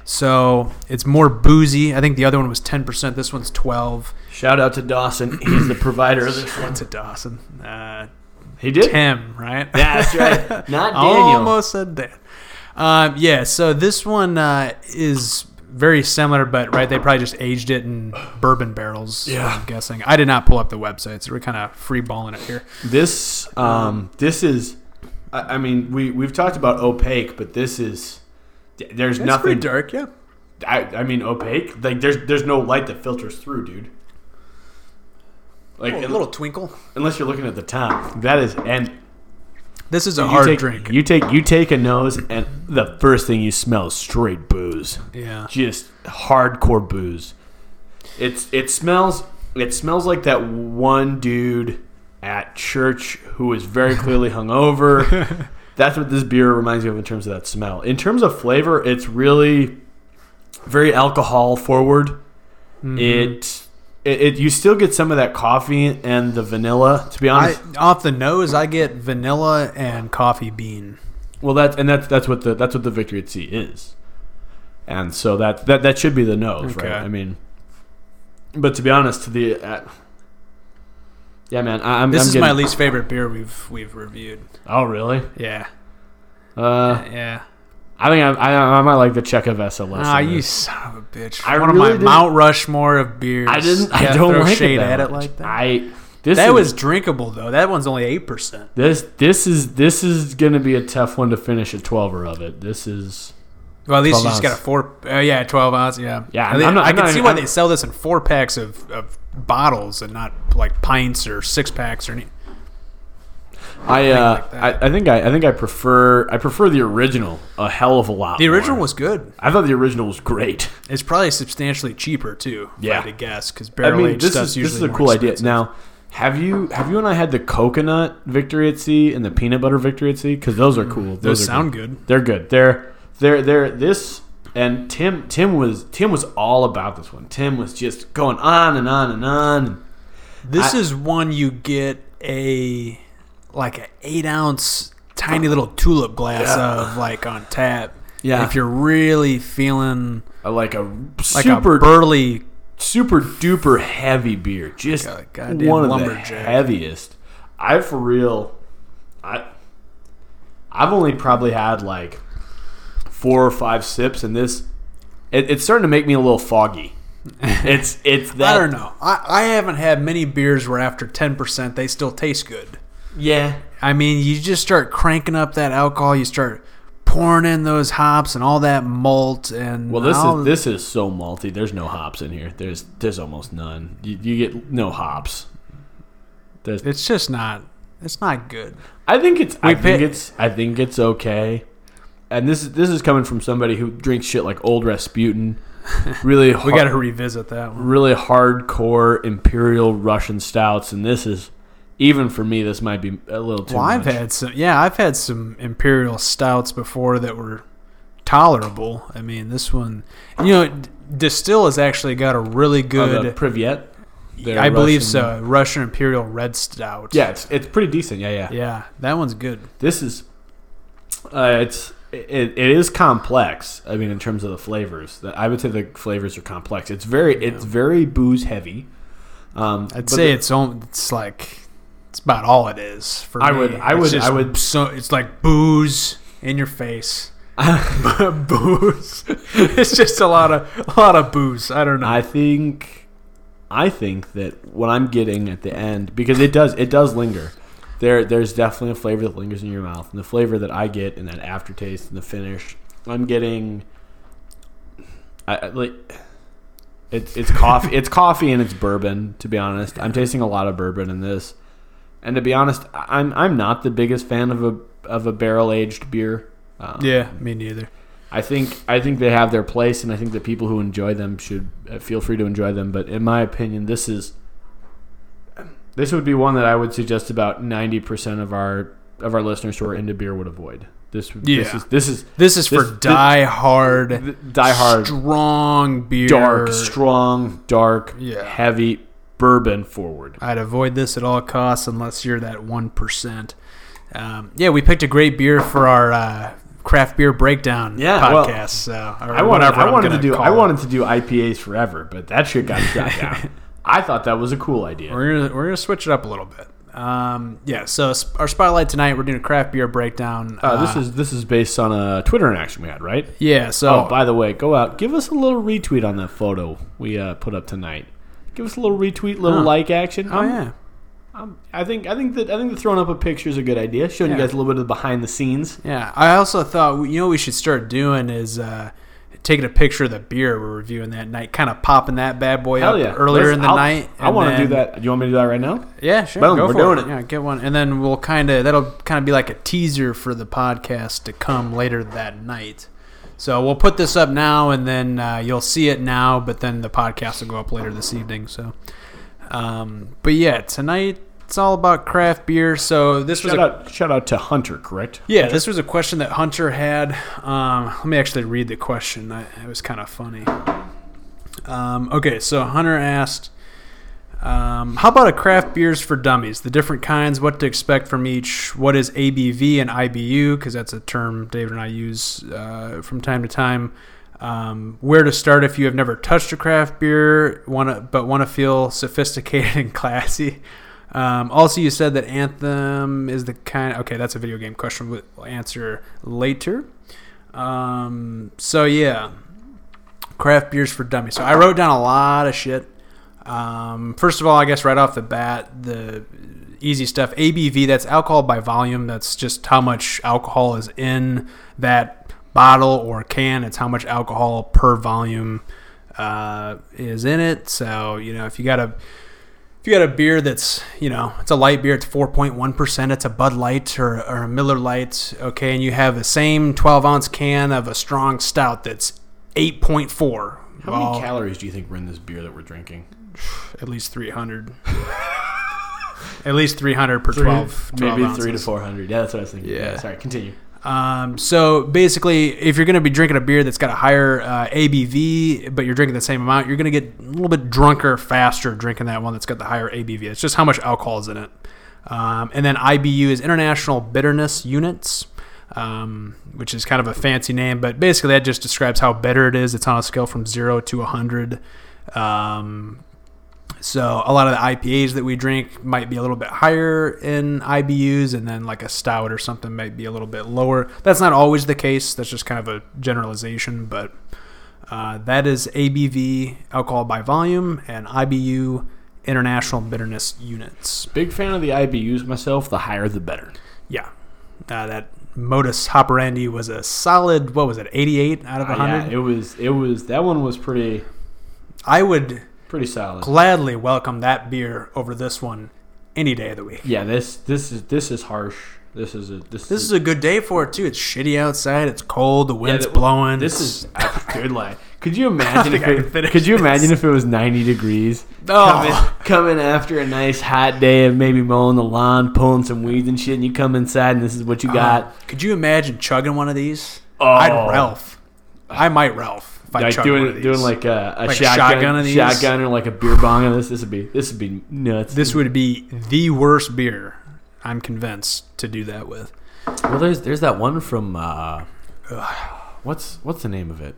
So it's more boozy. I think the other one was 10%. This one's 12 Shout out to Dawson. He's the provider of this one. to Dawson? Uh, He did. Tim, right? Yeah, that's right. Not Daniel. Almost said that. Um, yeah, so this one uh, is very similar, but right, they probably just aged it in bourbon barrels. Yeah. I'm guessing. I did not pull up the website, so we're kind of free balling it here. This um this is, I, I mean we we've talked about opaque, but this is there's It's nothing. pretty dark, yeah. I, I mean opaque. Like there's there's no light that filters through, dude. Like oh, a little twinkle. unless you're looking at the top, that is and This is a hard take, drink. You take you take a nose, and the first thing you smell is straight booze, yeah. just hardcore booze. It's it smells it smells like that one dude at church who is very clearly hungover. That's what this beer reminds me of in terms of that smell. In terms of flavor, it's really very alcohol forward. Mhm. It, it it you still get some of that coffee and the vanilla. To be I, honest, off the nose, I get vanilla and coffee bean. Well, that's and that's that's what the that's what the victory at sea is, and so that that that should be the nose, Okay. right? I mean, but to be honest, to the uh, yeah, man, I, I'm This I'm is getting, my least favorite beer we've we've reviewed. Oh, really? Yeah. Uh, yeah. I think I, I I might like the Czechoslovakia less. Ah, you this. son of a bitch. I One of my didn't- Mount Rushmore of beers. I didn't. I don't like shade it that at it like that. I this that is, was drinkable though. That one's only eight percent. this this is this is gonna be a tough one to finish a twelver of it. This is Well, at least 12 you just got a four. Uh, yeah, twelve ounce. Yeah, Yeah, I, I'm not- I I'm can not see why I'm- they sell this in four packs of, of bottles and not like pints or six packs or any. I uh like. I, I think I I think I prefer I prefer the original a hell of a lot. The original more. was good. I thought the original was great. It's probably substantially cheaper too. Yeah. I had to guess because I barrel mean, aged this stuff's is usually this is a cool idea. Now, have you have you and I had the coconut victory at sea and the peanut butter victory at sea? Because those are cool. Mm, those are sound good. good. They're good. They're they're they're this and Tim Tim was Tim was all about this one. Tim was just going on and on and on. This I- is one you get a like an eight ounce tiny little tulip glass Yeah. of like on tap. Yeah. If you're really feeling like a like super a burly, super duper heavy beer, just Like one of the heaviest. I for real, I I've only probably had like four or five sips, and this it, it's starting to make me a little foggy. It's it's that I don't know. I, I haven't had many beers where after ten percent they still taste good. Yeah, I mean, you just start cranking up that alcohol. You start pouring in those hops and all that malt and Well, this all- is this is so malty. There's no hops in here. There's there's almost none. You, you get no hops. There's, It's just not. It's not good. I think it's I We think pi- it's I think it's okay. And this is this is coming from somebody who drinks shit like Old Rasputin, really We got to revisit that one. really hardcore imperial Russian stouts, and this is even for me this might be a little too Well, I've had some. Yeah, I've had some imperial stouts before that were tolerable. I mean, this one, you know, Destihl has actually got a really Oh, good. the Privyet. I believe so. Russian Imperial Red Stout. Yeah, it's it's pretty decent. Yeah, yeah. Yeah, that one's good. This is uh, it's it, it is complex. I mean, in terms of the flavors, that I would say the flavors are complex. It's very it's very booze heavy. Um, I'd say the- it's on. It's like it's about all it is for I me. would- I It's would- just I would- So it's like booze in your face. booze. it's just a lot of a lot of booze. I don't know. I think I think that what I'm getting at the end because it does it does linger. There there's definitely a flavor that lingers in your mouth, and the flavor that I get in that aftertaste and the finish, I'm getting. I, I like. It's it's coffee. it's coffee and it's bourbon. To be honest, I'm tasting a lot of bourbon in this, and to be honest, I'm I'm not the biggest fan of a of a barrel aged beer. Um, yeah, me neither. I think I think they have their place, and I think that people who enjoy them should uh, feel free to enjoy them. But in my opinion, this is this would be one that I would suggest about ninety percent of our of our listeners who are into beer would avoid. This this Yeah. is this is This is for This- die hard, die hard, strong beer. dark, strong, dark, Yeah. heavy bourbon forward. I'd avoid this at all costs unless you're that one percent. Um, yeah, we picked a great beer for our uh, craft beer breakdown Yeah, well, podcast. so I wanted I wanted to do I wanted to do IPAs forever, but that shit got shut down. I thought that was a cool idea. We're gonna we're gonna switch it up a little bit. Um, yeah, so our spotlight tonight, we're doing a craft beer breakdown. Uh, this is this is based on a Twitter interaction we had, right? yeah. So Oh, by the way, go out, give us a little retweet on that photo we uh, put up tonight. Give us a little retweet, little Huh. like action. oh I'm- yeah, I'm- I think I think that I think that throwing up a picture is a good idea. Showing Yeah. you guys a little bit of the behind the scenes. yeah. I also thought you know what we should start doing is uh, taking a picture of the beer we're reviewing that night, kind of popping that bad boy Hell up yeah! earlier Let's- in the I'll- night. I want to do that. Do you want me to do that right now? Yeah, sure. Boom, go we're for doing it. it. Yeah, get one, and then we'll kind of that'll kind of be like a teaser for the podcast to come later that night. So we'll put this up now, and then uh, you'll see it now. But then the podcast will go up later this evening. So, um, but yeah, tonight it's all about craft beer. So this was Shout a, out, shout out to Hunter, correct? yeah, this was a question that Hunter had. Um, let me actually read the question. I, it was kind of funny. Um, okay, so Hunter asked, um, "How about a craft beers for dummies? The different kinds, what to expect from each? What is ABV and IBU? Because that's a term David and I use uh, from time to time." Um, where to start if you have never touched a craft beer, wanna, but want to feel sophisticated and classy. Um, also, you said that Anthem is the kind. Okay, that's a video game question. We'll answer later. Um, so yeah, craft beers for dummies. So I wrote down a lot of shit. Um, first of all, I guess right off the bat, the easy stuff. ABV. That's alcohol by volume. That's just how much alcohol is in that bottle or can. It's how much alcohol per volume uh, is in it. So you know, if you got a if you got a beer that's you know it's a light beer, it's four point one percent. It's a Bud Light or, or a Miller Lite, okay, and you have the same twelve ounce can of a strong stout that's eight point four. How many calories do you think were in this beer that we're drinking? At least three hundred. At least three hundred per 12, 12 maybe ounces. three to four hundred. Yeah, that's what I was thinking. Yeah. Yeah. sorry, continue. Um, so basically, if you're going to be drinking a beer that's got a higher uh, ABV, but you're drinking the same amount, you're going to get a little bit drunker faster drinking that one that's got the higher ABV. It's just how much alcohol is in it. Um, and then IBU is International Bitterness Units. um, which is kind of a fancy name, but basically that just describes how bitter it is. It's on a scale from zero to 100. Um, so a lot of the IPAs that we drink might be a little bit higher in IBUs, and then like a stout or something might be a little bit lower. That's not always the case. That's just kind of a generalization, but uh, that is ABV, alcohol by volume, and IBU, international bitterness units. Big fan of the IBUs myself. The higher, the better. Yeah, uh, that Modus Hoperandi was a solid. What was it? 88 out of Uh, 100. yeah, it was. It was. That one was pretty. I would Pretty solid. gladly welcome that beer over this one any day of the week. Yeah. This. This is. This is harsh. This is a. This, This is a good day for it too. It's shitty outside. It's cold. The Yeah, wind's that- blowing. This is a good lie. Could you imagine if think I can it, could you this. imagine if it was 90 degrees? Oh. Coming, coming after a nice hot day of maybe mowing the lawn, pulling some weeds and shit, and you come inside and this is what you got. Uh, could you imagine chugging one of these? Oh. I'd Ralph. I might Ralph I like doing one of these. doing like a, a Like a shotgun, shotgun of these? shotgun or like a beer bong of this. This would be this would be nuts. this would be the worst beer. I'm convinced to do that with. well, there's there's that one from uh, what's what's the name of it?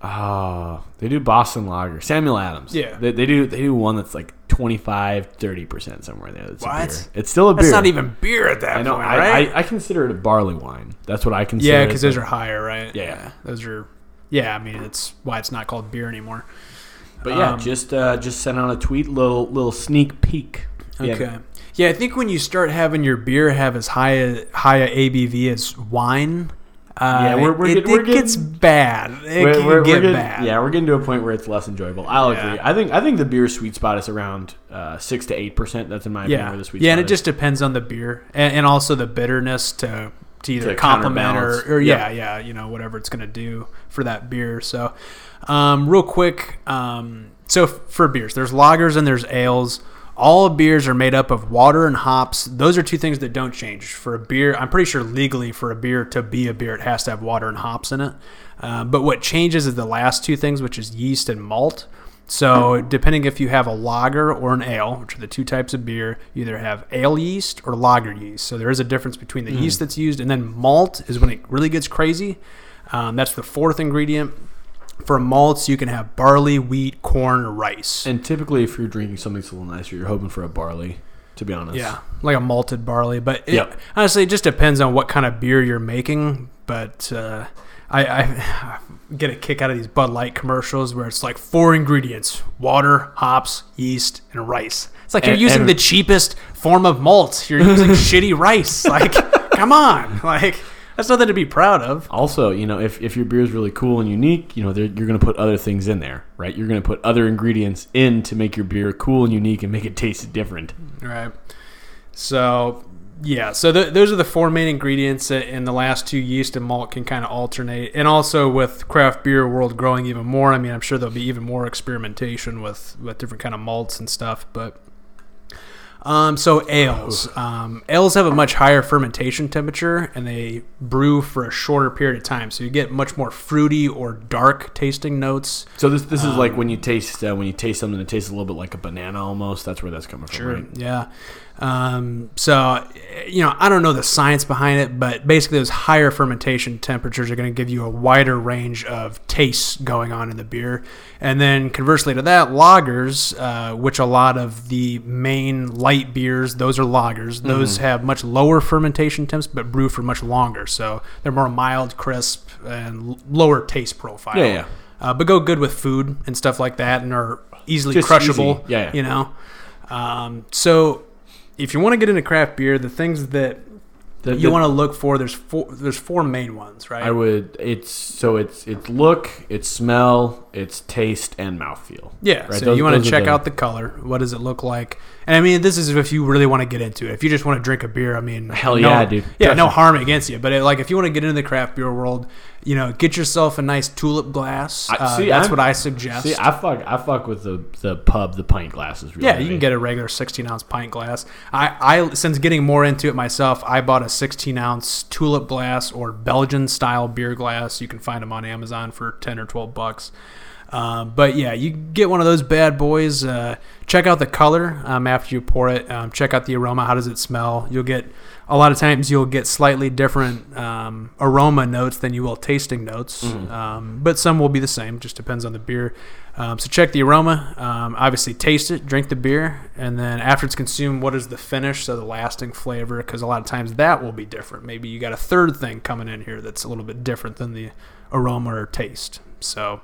Uh, they do Boston Lager. Samuel Adams. Yeah. They, they do they do one that's like 25, 30% somewhere there. It's What? It's still a beer. It's not even beer at that I know. point, I, right? I, I consider it a barley wine. That's what I consider. yeah, it, because those are higher, right? Yeah. those are. Yeah, I mean, it's why it's not called beer anymore. But yeah, um, just uh, just sent out a tweet, little little sneak peek. Yeah. Okay. Yeah, I think when you start having your beer have as high a high a ABV as wine, uh, Yeah, we're- we're it, we're it gets getting- bad. It We're- can we're- get getting- bad. Yeah, we're getting to a point where it's less enjoyable. I'll Yeah. agree. I think I think the beer sweet spot is around uh, six to eight percent. That's in my opinion yeah, sweet yeah, and it is. just depends on the beer and, and also the bitterness to to either To complement or, or yeah, Yeah. yeah, you know whatever it's gonna do for that beer. So, um, real quick, um, so f- for beers, there's lagers and there's ales. All beers are made up of water and hops. Those are two things that don't change. For a beer, I'm pretty sure legally for a beer to be a beer, it has to have water and hops in it. Um, but what changes is the last two things, which is yeast and malt. So, depending if you have a lager or an ale, which are the two types of beer, you either have ale yeast or lager yeast. So, there is a difference between the yeast that's used, and then malt is when it really gets crazy. Um, that's the fourth ingredient. For malts, you can have barley, wheat, corn, or rice. and typically, if you're drinking something that's a little nicer, you're hoping for a barley. To be honest, Yeah, like a malted barley. But it, Yep. honestly, it just depends on what kind of beer you're making. But uh, I, I get a kick out of these Bud Light commercials where it's like four ingredients: water, hops, yeast, and rice. It's like you're And- using and- the cheapest form of malt. You're using shitty rice. Like, come on, like that's nothing to be proud of. Also, you know, if, if your beer is really cool and unique, you know, you're going to put other things in there, right? You're going to put other ingredients in to make your beer cool and unique and make it taste different. Right. So, yeah. So th- those are the four main ingredients, and the last two, yeast and malt, can kind of alternate. And also with craft beer world growing even more, I mean, I'm sure there'll be even more experimentation with with different kind of malts and stuff. But um, so ales, um, ales have a much higher fermentation temperature, and they brew for a shorter period of time. So you get much more fruity or dark tasting notes. So this this is like Um, when you taste uh, when you taste something that tastes a little bit like a banana almost. That's where that's coming from, right? Yeah. Um, so, you know, I don't know the science behind it, but basically, those higher fermentation temperatures are going to give you a wider range of tastes going on in the beer. And then, conversely to that, lagers, uh, which a lot of the main light beers, those are lagers, those have much lower fermentation temps, but brew for much longer. So they're more mild, crisp, and l- lower taste profile. Yeah, yeah. Uh, but go good with food and stuff like that, and are easily Just crushable. easy. Yeah, yeah. You know. Um, so if you want to get into craft beer, the things that The- you the- want to look for there's four there's four main ones, right? I would. It's so it's it's look, it's smell, it's taste, and mouthfeel. yeah. right, So those- you want to check the- out the color. What does it look like? And I mean, this is if you really want to get into it. If you just want to drink a beer, I mean, Hell no- yeah, dude. Yeah, no harm against you. But it, like, if you want to get into the craft beer world, you know, get yourself a nice tulip glass. I- Uh, see, that's I'm- what I suggest. See, I fuck, I fuck with the the pub, the pint glasses. Really Yeah, you can get a regular 16 ounce pint glass. I, I since getting more into it myself, I bought a 16 ounce tulip glass or Belgian style beer glass. You can find them on Amazon for 10 or 12 bucks. Um, but yeah, you get one of those bad boys. Uh, check out the color um, after you pour it. Um, check out the aroma. How does it smell? You'll get a lot of times you'll get slightly different um, aroma notes than you will tasting notes, um, but some will be the same. Just depends on the beer. Um, so check the aroma. Um, obviously, taste it, drink the beer, and then after it's consumed, what is the finish? So the lasting flavor, because a lot of times that will be different. Maybe you got a third thing coming in here that's a little bit different than the aroma or taste. So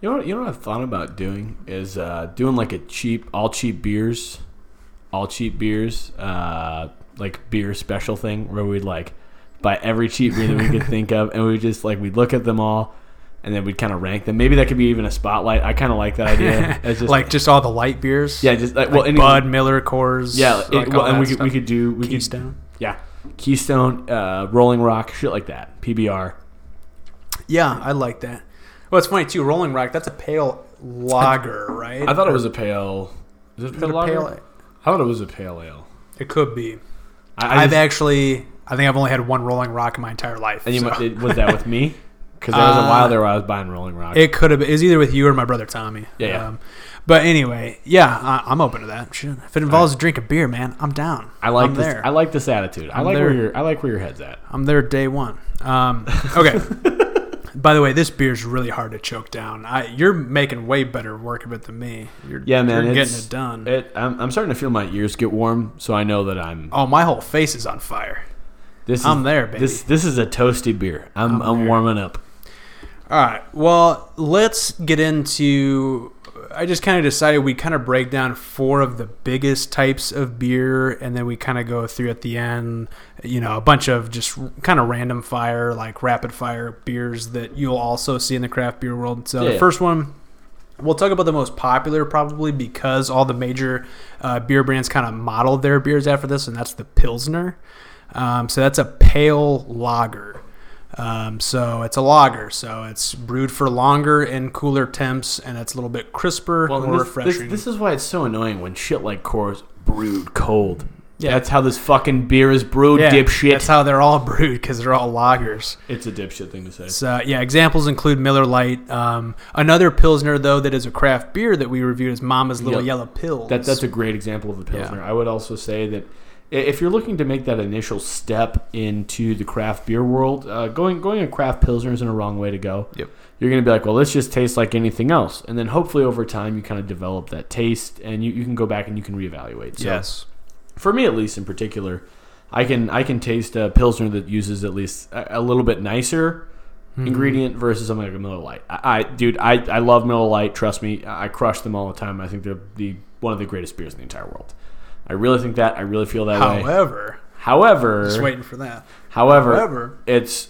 You know, what, you know what I've thought about doing is uh, doing like a cheap, all cheap beers, all cheap beers, uh, like beer special thing where we'd like buy every cheap beer that we could think of, and we just like we'd look at them all, and then we'd kind of rank them. Maybe that could be even a spotlight. I kind of like that idea. Just like just all the light beers. yeah, just like, Like well, any, Bud, Miller, Coors. yeah, like well, and we could we could do we could Keystone. yeah, Keystone, uh, Rolling Rock, shit like that, PBR. Yeah, I like that. Well, it's funny too. Rolling Rock, that's a pale lager, right? I thought it was a pale. Is it Is it pale a lager? pale. I thought it was a pale ale. It could be. I, I I've just- actually, I think I've only had one Rolling Rock in my entire life. And you so- it, was that with me? Because there was a Uh, while there where I was buying Rolling Rock. It could have been. It was either with you or my brother Tommy. Yeah, yeah. Um, but anyway, yeah, I, I'm open to that. Shit. If it involves a drink of beer, man, I'm down. I like I'm this. there. I like this attitude. I I'm like there. where your I like where your head's at. I'm there day one. Um, okay. By the way, this beer's really hard to choke down. I, you're making way better work of it than me. You're, Yeah, man, you're getting it done. It, I'm, I'm starting to feel my ears get warm, so I know that I'm. oh, my whole face is on fire. This is, I'm there, baby. This this is a toasty beer. I'm I'm I'm, warming up. All right. Well, let's get into. I just kind of decided we kind of break down four of the biggest types of beer, and then we kind of go through at the end, you know, a bunch of just kind of random fire, like rapid fire beers that you'll also see in the craft beer world. So the first one, we'll talk about the most popular probably because all the major uh, beer brands kind of modeled their beers after this, and that's the Pilsner. Um, so that's a pale lager. Um, so it's a lager, so it's brewed for longer in cooler temps, and it's a little bit crisper, more this, this, refreshing. this is why it's so annoying when shit like Coors brewed cold. Yeah. That's how this fucking beer is brewed, yeah, dipshit. That's how they're all brewed because they're all lagers. it's a dipshit thing to say. So yeah, examples include Miller Lite. Um, another pilsner though that is a craft beer that we reviewed is Mama's Little Yep. Yellow Pills. That, that's a great example of Yeah. Pilsner. I would also say that if you're looking to make that initial step into the craft beer world, uh, going going a craft Pilsner isn't a wrong way to go. Yep. You're going to be like, well, this just tastes like anything else. And then hopefully over time you kind of develop that taste and you, you can go back and you can reevaluate. So yes. for me at least in particular, I can I can taste a Pilsner that uses at least a, a little bit nicer Mm-hmm. ingredient versus something like a Miller Lite. I, I dude, I, I love Miller Lite. Trust me, I I crush them all the time. I think they're the one of the greatest beers in the entire world. I really think that. I really feel that way. However, However, just waiting for that. however, However, it's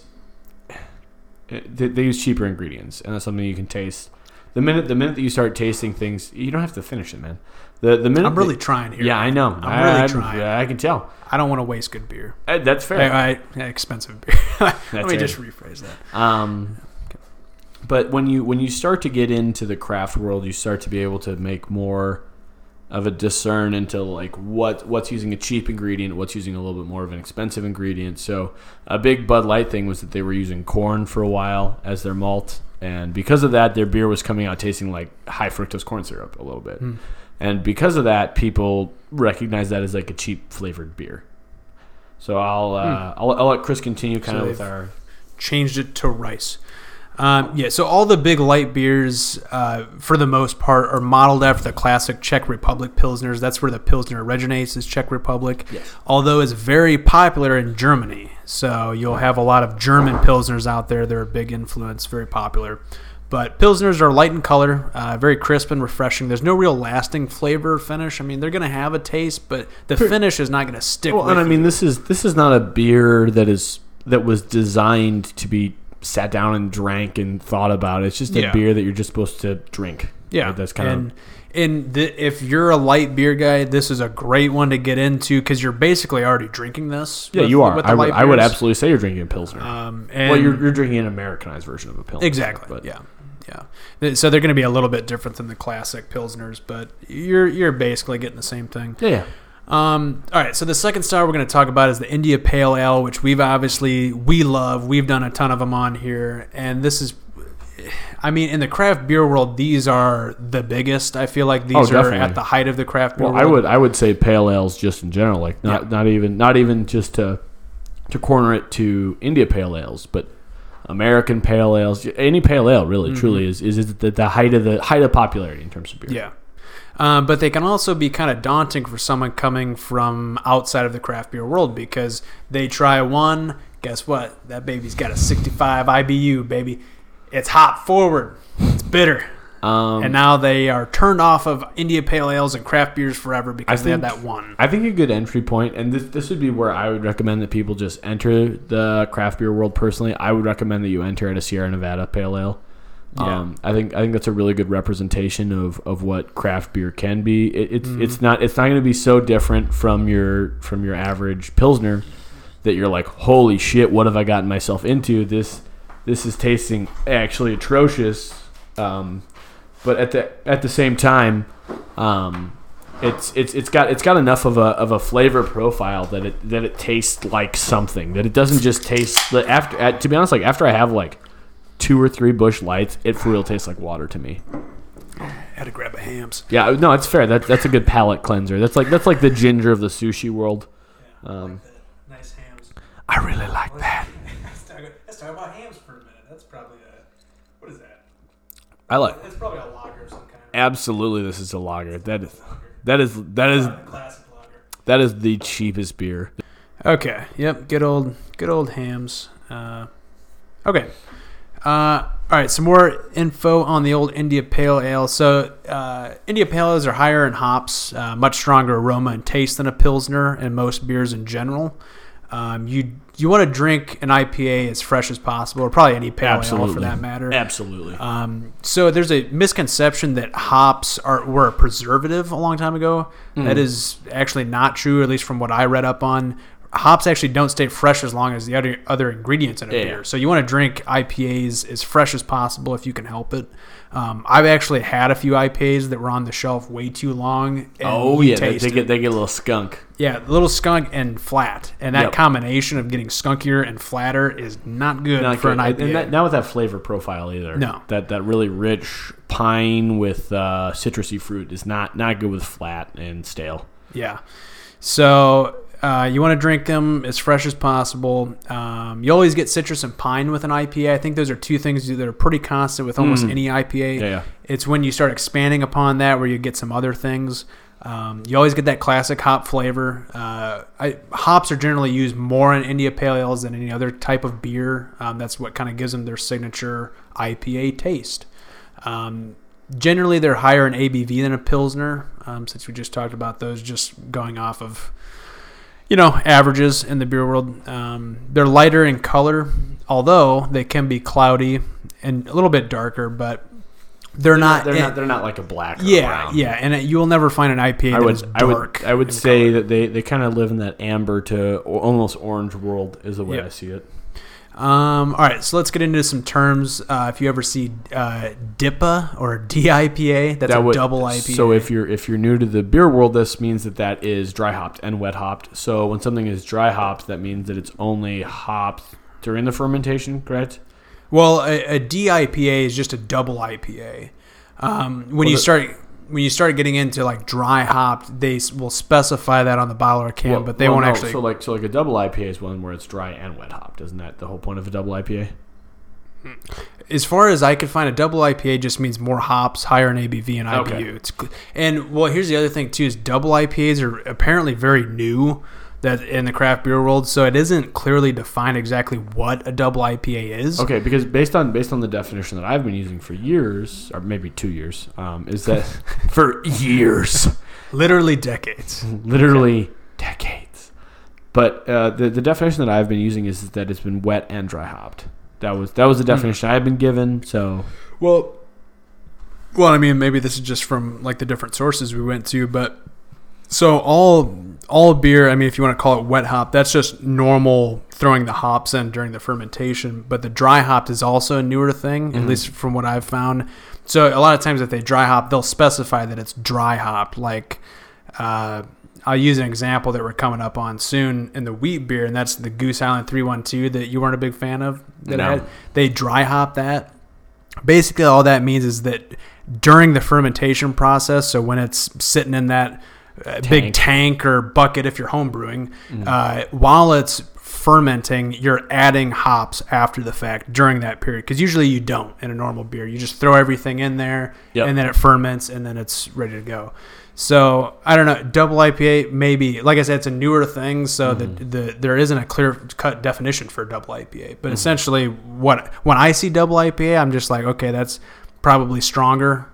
it, they, they use cheaper ingredients, and that's something you can taste. The minute the minute that you start tasting things, you don't have to finish it, man. The the minute I'm really that- trying here. yeah, I know. I'm I, really I, trying. I, I can tell. I don't want to waste good beer. Uh, That's fair. I, I, expensive beer. Let me it. just rephrase that. Um, but when you when you start to get into the craft world, you start to be able to make more of a discern into like what what's using a cheap ingredient, what's using a little bit more of an expensive ingredient. So a big Bud Light thing was that they were using corn for a while as their malt, and because of that, their beer was coming out tasting like high fructose corn syrup a little bit. Hmm. And because of that, people recognize that as like a cheap flavored beer. So I'll uh, I'll, I'll let Chris continue kind Hmm. So of with our changed it to rice. Um, yeah, so all the big light beers, uh, for the most part, are modeled after the classic Czech Republic pilsners. That's where the pilsner originates, is Czech Republic. Yes. Although it's very popular in Germany, so you'll have a lot of German pilsners out there. They're a big influence, very popular. But pilsners are light in color, uh, very crisp and refreshing. There's no real lasting flavor or finish. I mean, they're going to have a taste, but the finish is not going to stick. Well, with and I you. mean, this is this is not a beer that is that was designed to be sat down and drank and thought about. It's just a Yeah. beer that you're just supposed to drink. Yeah, Right? that's kind and, of and the, if you're a light beer guy, this is a great one to get into because you're basically already drinking this. yeah. with- You are. I would, I would absolutely say you're drinking a pilsner. Um, and well, you're, you're drinking an Americanized version of a pilsner. exactly. But yeah, yeah. So they're going to be a little bit different than the classic pilsners, but you're you're basically getting the same thing. yeah, yeah. Um, all right, so the second style we're going to talk about is the India Pale Ale, which we've obviously we love. We've done a ton of them on here, and this is I mean, in the craft beer world, these are the biggest. I feel like these Oh, are definitely. at the height of the craft beer Well, world. I would I would say pale ales just in general, like not Yeah. not even not even just to to corner it to India pale ales, but American pale ales, any pale ale really Mm-hmm. truly is is the, the height of the height of popularity in terms of beer. Yeah. Um, but they can also be kind of daunting for someone coming from outside of the craft beer world because they try one. Guess what? That baby's got a 65 IBU, baby. It's hop forward. It's bitter. Um, and now they are turned off of India Pale Ales and craft beers forever because I they had think- that one. I think a good entry point, and this this would be where I would recommend that people just enter the craft beer world. Personally, I would recommend that you enter at a Sierra Nevada Pale Ale. Yeah. Um, I think I think that's a really good representation of, of what craft beer can be. It, it's Mm-hmm. it's not it's not going to be so different from your from your average pilsner that you're like, holy shit, what have I gotten myself into? This this is tasting actually atrocious. Um, but at the at the same time, um, it's it's it's got it's got enough of a of a flavor profile that it that it tastes like something that it doesn't just taste like after at, to be honest like after I have like two or three Busch Lights it for real tastes like water to me I had to grab a Hamm's. yeah no it's fair that that's a good palate cleanser that's like that's like the ginger of the sushi world um, Nice Hamm's. I really like that Let's talk, about Hamm's for a minute. That's probably a what is that? I like It's probably a lager of some kind. absolutely this is a lager that is that is that is that is the cheapest beer Okay. Yep. Good old, good old Hamm's. Uh, okay. Uh, all right. Some more info on the old India Pale Ale. So, uh, India Pale Ales are higher in hops, uh, much stronger aroma and taste than a pilsner and most beers in general. Um, you you want to drink an IPA as fresh as possible, or probably any pale ale for that matter. absolutely Um, so there's a misconception that hops are were a preservative a long time ago. Mm. That is actually not true, at least from what I read up on. Hops actually don't stay fresh as long as the other other ingredients in a Yeah. beer. So you want to drink IPAs as fresh as possible if you can help it. Um, I've actually had a few IPAs that were on the shelf way too long. and oh yeah they, they get they get a little skunk yeah, a little skunk and flat, and that Yep. combination of getting skunkier and flatter is not good not for good. an IPA. and that, not with that flavor profile either. No. that that really rich pine with uh, citrusy fruit is not not good with flat and stale. Yeah. So uh, you want to drink them as fresh as possible. Um, you always get citrus and pine with an IPA. I think those are two things that are pretty constant with almost Mm. any IPA. Yeah, yeah. It's when you start expanding upon that where you get some other things. Um, you always get that classic hop flavor. Uh, I, hops are generally used more in India Pale Ales than any other type of beer. Um, that's what kind of gives them their signature IPA taste. Um, generally, they're higher in ABV than a Pilsner, um, since we just talked about those just going off of, you know, averages in the beer world. Um, they're lighter in color, although they can be cloudy and a little bit darker, but they're, not. They're eh, not. They're not like a black. or yeah, brown. yeah, and it, you will never find an IPA I would, I would, dark. I would say color. that they, they kind of live in that amber to almost orange world is the way Yep. I see it. Um, all right, so let's get into some terms. Uh, if you ever see uh, DIPA or DIPA, that's That a would- double IPA. So if you're if you're new to the beer world, this means that that is dry hopped and wet hopped. So when something is dry hopped, that means that it's only hopped during the fermentation, correct? well, a, a DIPA is just a double IPA. Um, when Well, you the- start when you start getting into like dry hopped, they will specify that on the bottle or can, Well- but they well, won't no, actually. So like so like a double IPA is one where it's dry and wet hopped. Isn't that the whole point of a double IPA? as far as I could find, a double IPA just means more hops, higher in ABV and IBU. Okay. It's and well, here's the other thing too: is double IPAs are apparently very new that in the craft beer world, so it isn't clearly defined exactly what a double IPA is. Okay, because based on based on the definition that I've been using for years, or maybe two years, um, is that for years, Literally decades. literally decades. But uh, the the definition that I've been using is that it's been wet and dry hopped. That was that was the Hmm. definition I've been given. So Well, well, I mean, maybe this is just from like the different sources we went to, but so all all beer, I mean, if you want to call it wet hop, that's just normal throwing the hops in during the fermentation. But the dry hop is also a newer thing, at Mhm. least from what I've found. So a lot of times, if they dry hop, they'll specify that it's dry hop. Like, uh, I'll use an example that we're coming up on soon in the wheat beer, and that's the Goose Island 312 that you weren't a big fan of. That No. had, they dry hop that. basically all that means is that during the fermentation process, so when it's sitting in that uh, big Tank. tank or bucket if you're home brewing, Mm-hmm. uh, while it's fermenting, you're adding hops after the fact during that period because usually you don't in a normal beer. You just throw everything in there Yep. and then it ferments and then it's ready to go. So I don't know, double IPA maybe. Like I said, it's a newer thing, so Mm-hmm. the, the there isn't a clear cut definition for double IPA. But essentially, what when I see double IPA, I'm just like, okay, that's probably stronger.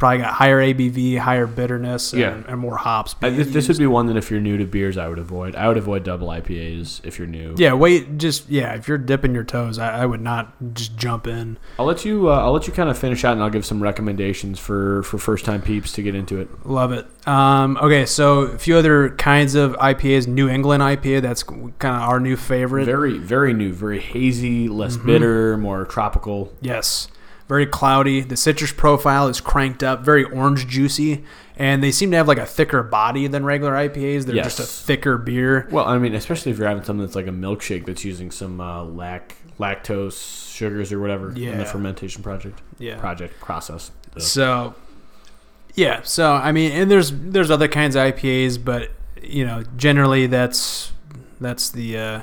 Probably got higher ABV, higher bitterness, and, Yeah. and more hops. I, this, this would be one that if you're new to beers, I would avoid. I would avoid double IPAs if you're new. yeah, wait, just yeah. If you're dipping your toes, I, I would not just jump in. I'll let you. Uh, I'll let you kind of finish out, and I'll give some recommendations for for first time peeps to get into it. Love it. Um, okay, so a few other kinds of IPAs. New England IPA, that's kind of our new favorite. Very very new, very hazy, less Mm-hmm. bitter, more tropical. Yes. Very cloudy. The citrus profile is cranked up, very orange juicy, and they seem to have like a thicker body than regular IPAs. They're just a thicker beer. Well, I mean, especially if you're having something that's like a milkshake that's using some uh, lac lactose sugars or whatever in the fermentation project Yeah. project process. Ugh. So yeah, so I mean, and there's there's other kinds of IPAs, but you know, generally that's that's the uh,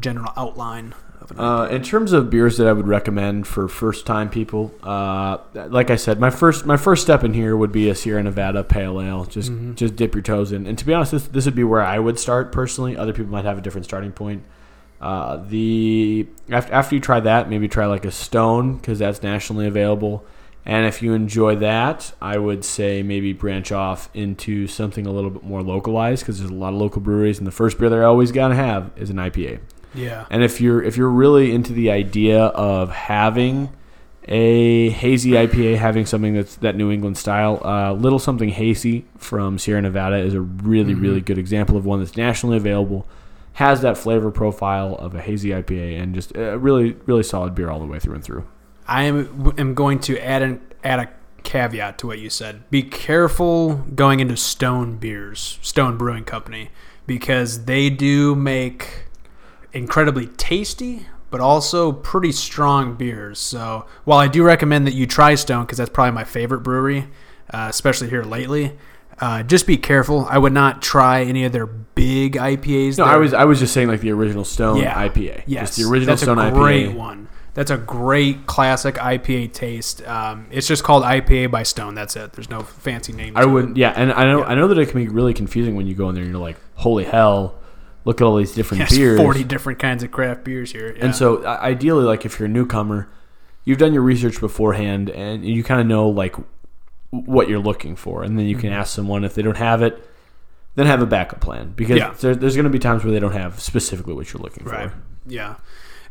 general outline of an Uh, in terms of beers that I would recommend for first time people, uh, like I said, my first my first step in here would be a Sierra Nevada Pale Ale. Just Mhm. just dip your toes in. And to be honest, this, this would be where I would start personally. Other people might have a different starting point. Uh, the after, after you try that, maybe try like a Stone because that's nationally available. And if you enjoy that, I would say maybe branch off into something a little bit more localized because there's a lot of local breweries, and the first beer they're always gonna have is an IPA. Yeah. And if you're if you're really into the idea of having a hazy IPA, having something that's that New England style, uh, little something hazy from Sierra Nevada is a really Mhm. really good example of one that's nationally available, has that flavor profile of a hazy IPA, and just a really really solid beer all the way through and through. I am, am going to add an add a caveat to what you said. Be careful going into Stone Beers, Stone Brewing Company, because they do make incredibly tasty, but also pretty strong beers. So while I do recommend that you try Stone, because that's probably my favorite brewery, uh, especially here lately. Uh, just be careful. I would not try any of their big IPAs. No, They're- I was I was just saying like the original Stone Yeah. IPA, Yes, just the original that's Stone a great IPA. one. That's a great classic IPA taste. Um, it's just called IPA by Stone. That's it. There's no fancy name. I would, yeah, and I know Yeah. I know that it can be really confusing when you go in there and you're like, holy hell, look at all these different There's beers. 40 different kinds of craft beers here. Yeah. And so, ideally, like if you're a newcomer, you've done your research beforehand, and you kind of know like what you're looking for, and then you can Mm-hmm. ask someone if they don't have it, then have a backup plan because Yeah. there, there's going to be times where they don't have specifically what you're looking right. for. Yeah.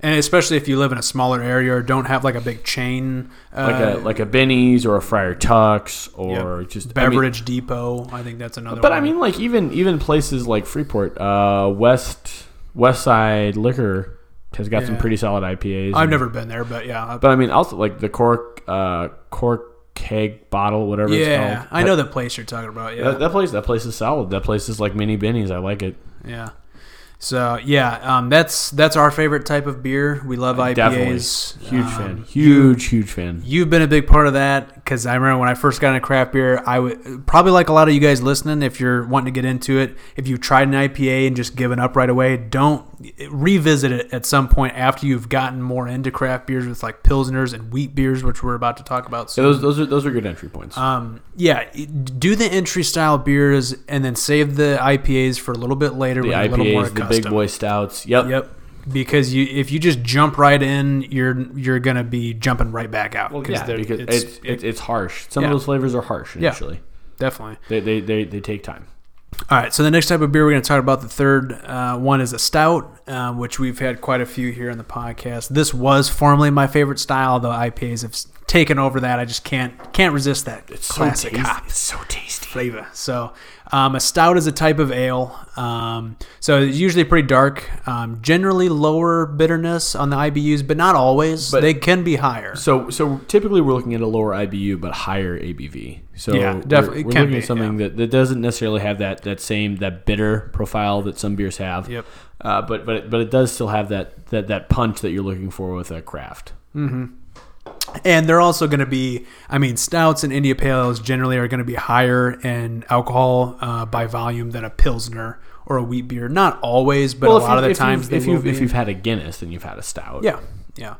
And especially if you live in a smaller area or don't have like a big chain, uh, Like a like a Benny's or a Friar Tuck's or Yep. just I mean- beverage depot. I think that's another. but one. I mean, like even even places like Freeport, uh, West West Side Liquor has got some pretty solid IPAs. I've and- never been there, but yeah, But I mean, also like the cork uh, cork keg bottle, whatever it's yeah, called. I know the place you're talking about. Yeah, That, that place that place is solid. That place is like mini Benny's. I like it. Yeah. So yeah, um, that's that's our favorite type of beer. We love Definitely. IPAs. Huge Um, fan. Huge, huge fan. You've been a big part of that because I remember when I first got into craft beer, I would probably like a lot of you guys listening. If you're wanting to get into it, if you tried an IPA and just given up right away, don't revisit it at some point after you've gotten more into craft beers with like pilsners and wheat beers, which we're about to talk about. So Soon. those those are those are good entry points. Um, yeah, do the entry style beers and then save the IPAs for a little bit later. the when you're a little more big boy stouts. Yep. Yep. Because you, if you just jump right in, you're you're gonna be jumping right back out. Well, yeah, because it's it's, it's harsh. Some Yeah. of those flavors are harsh Yeah. initially. definitely. They, they they they take time. All right, so the next type of beer we're going to talk about, the third uh, one is a stout, um, which we've had quite a few here in the podcast. This was formerly my favorite style, though IPAs have taken over that. I just can't can't resist that It's classic so tasty. hop It's so tasty. flavor. So, um, a stout is a type of ale. Um, so it's usually pretty dark, um, generally lower bitterness on the IBUs, but not always. But- they can be higher. So so typically we're looking at a lower IBU but higher ABV. So Yeah, we're- definitely We're, can looking be, at something that, that doesn't necessarily have that, that same that bitter profile that some beers have. Yep. Uh, but but it- but it does still have that, that that punch that you're looking for with a craft. hmm And they're also going to be, I mean, stouts and India Pale Ales generally are going to be higher in alcohol uh, by volume than a Pilsner or a wheat beer. Not always, but well, a lot you, of the if times you've, if you've, be. if you've had a Guinness, then you've had a stout. Yeah, yeah.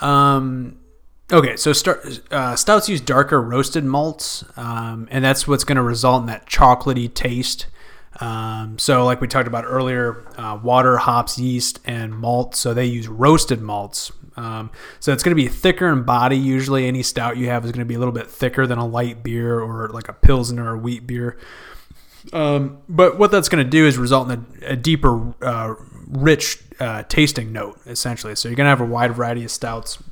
Um, okay, so start, uh, stouts use darker roasted malts, um, and that's what's going to result in that chocolatey taste. Um, so, like we talked about earlier, uh, water, hops, yeast, and malt. So they use roasted malts. Um, so it's going to be thicker in body. Usually, any stout you have is going to be a little bit thicker than a light beer or like a pilsner or a wheat beer. Um, but what that's going to do is result in a, a deeper, uh, rich uh, tasting note, essentially. So you're going to have a wide variety of stouts.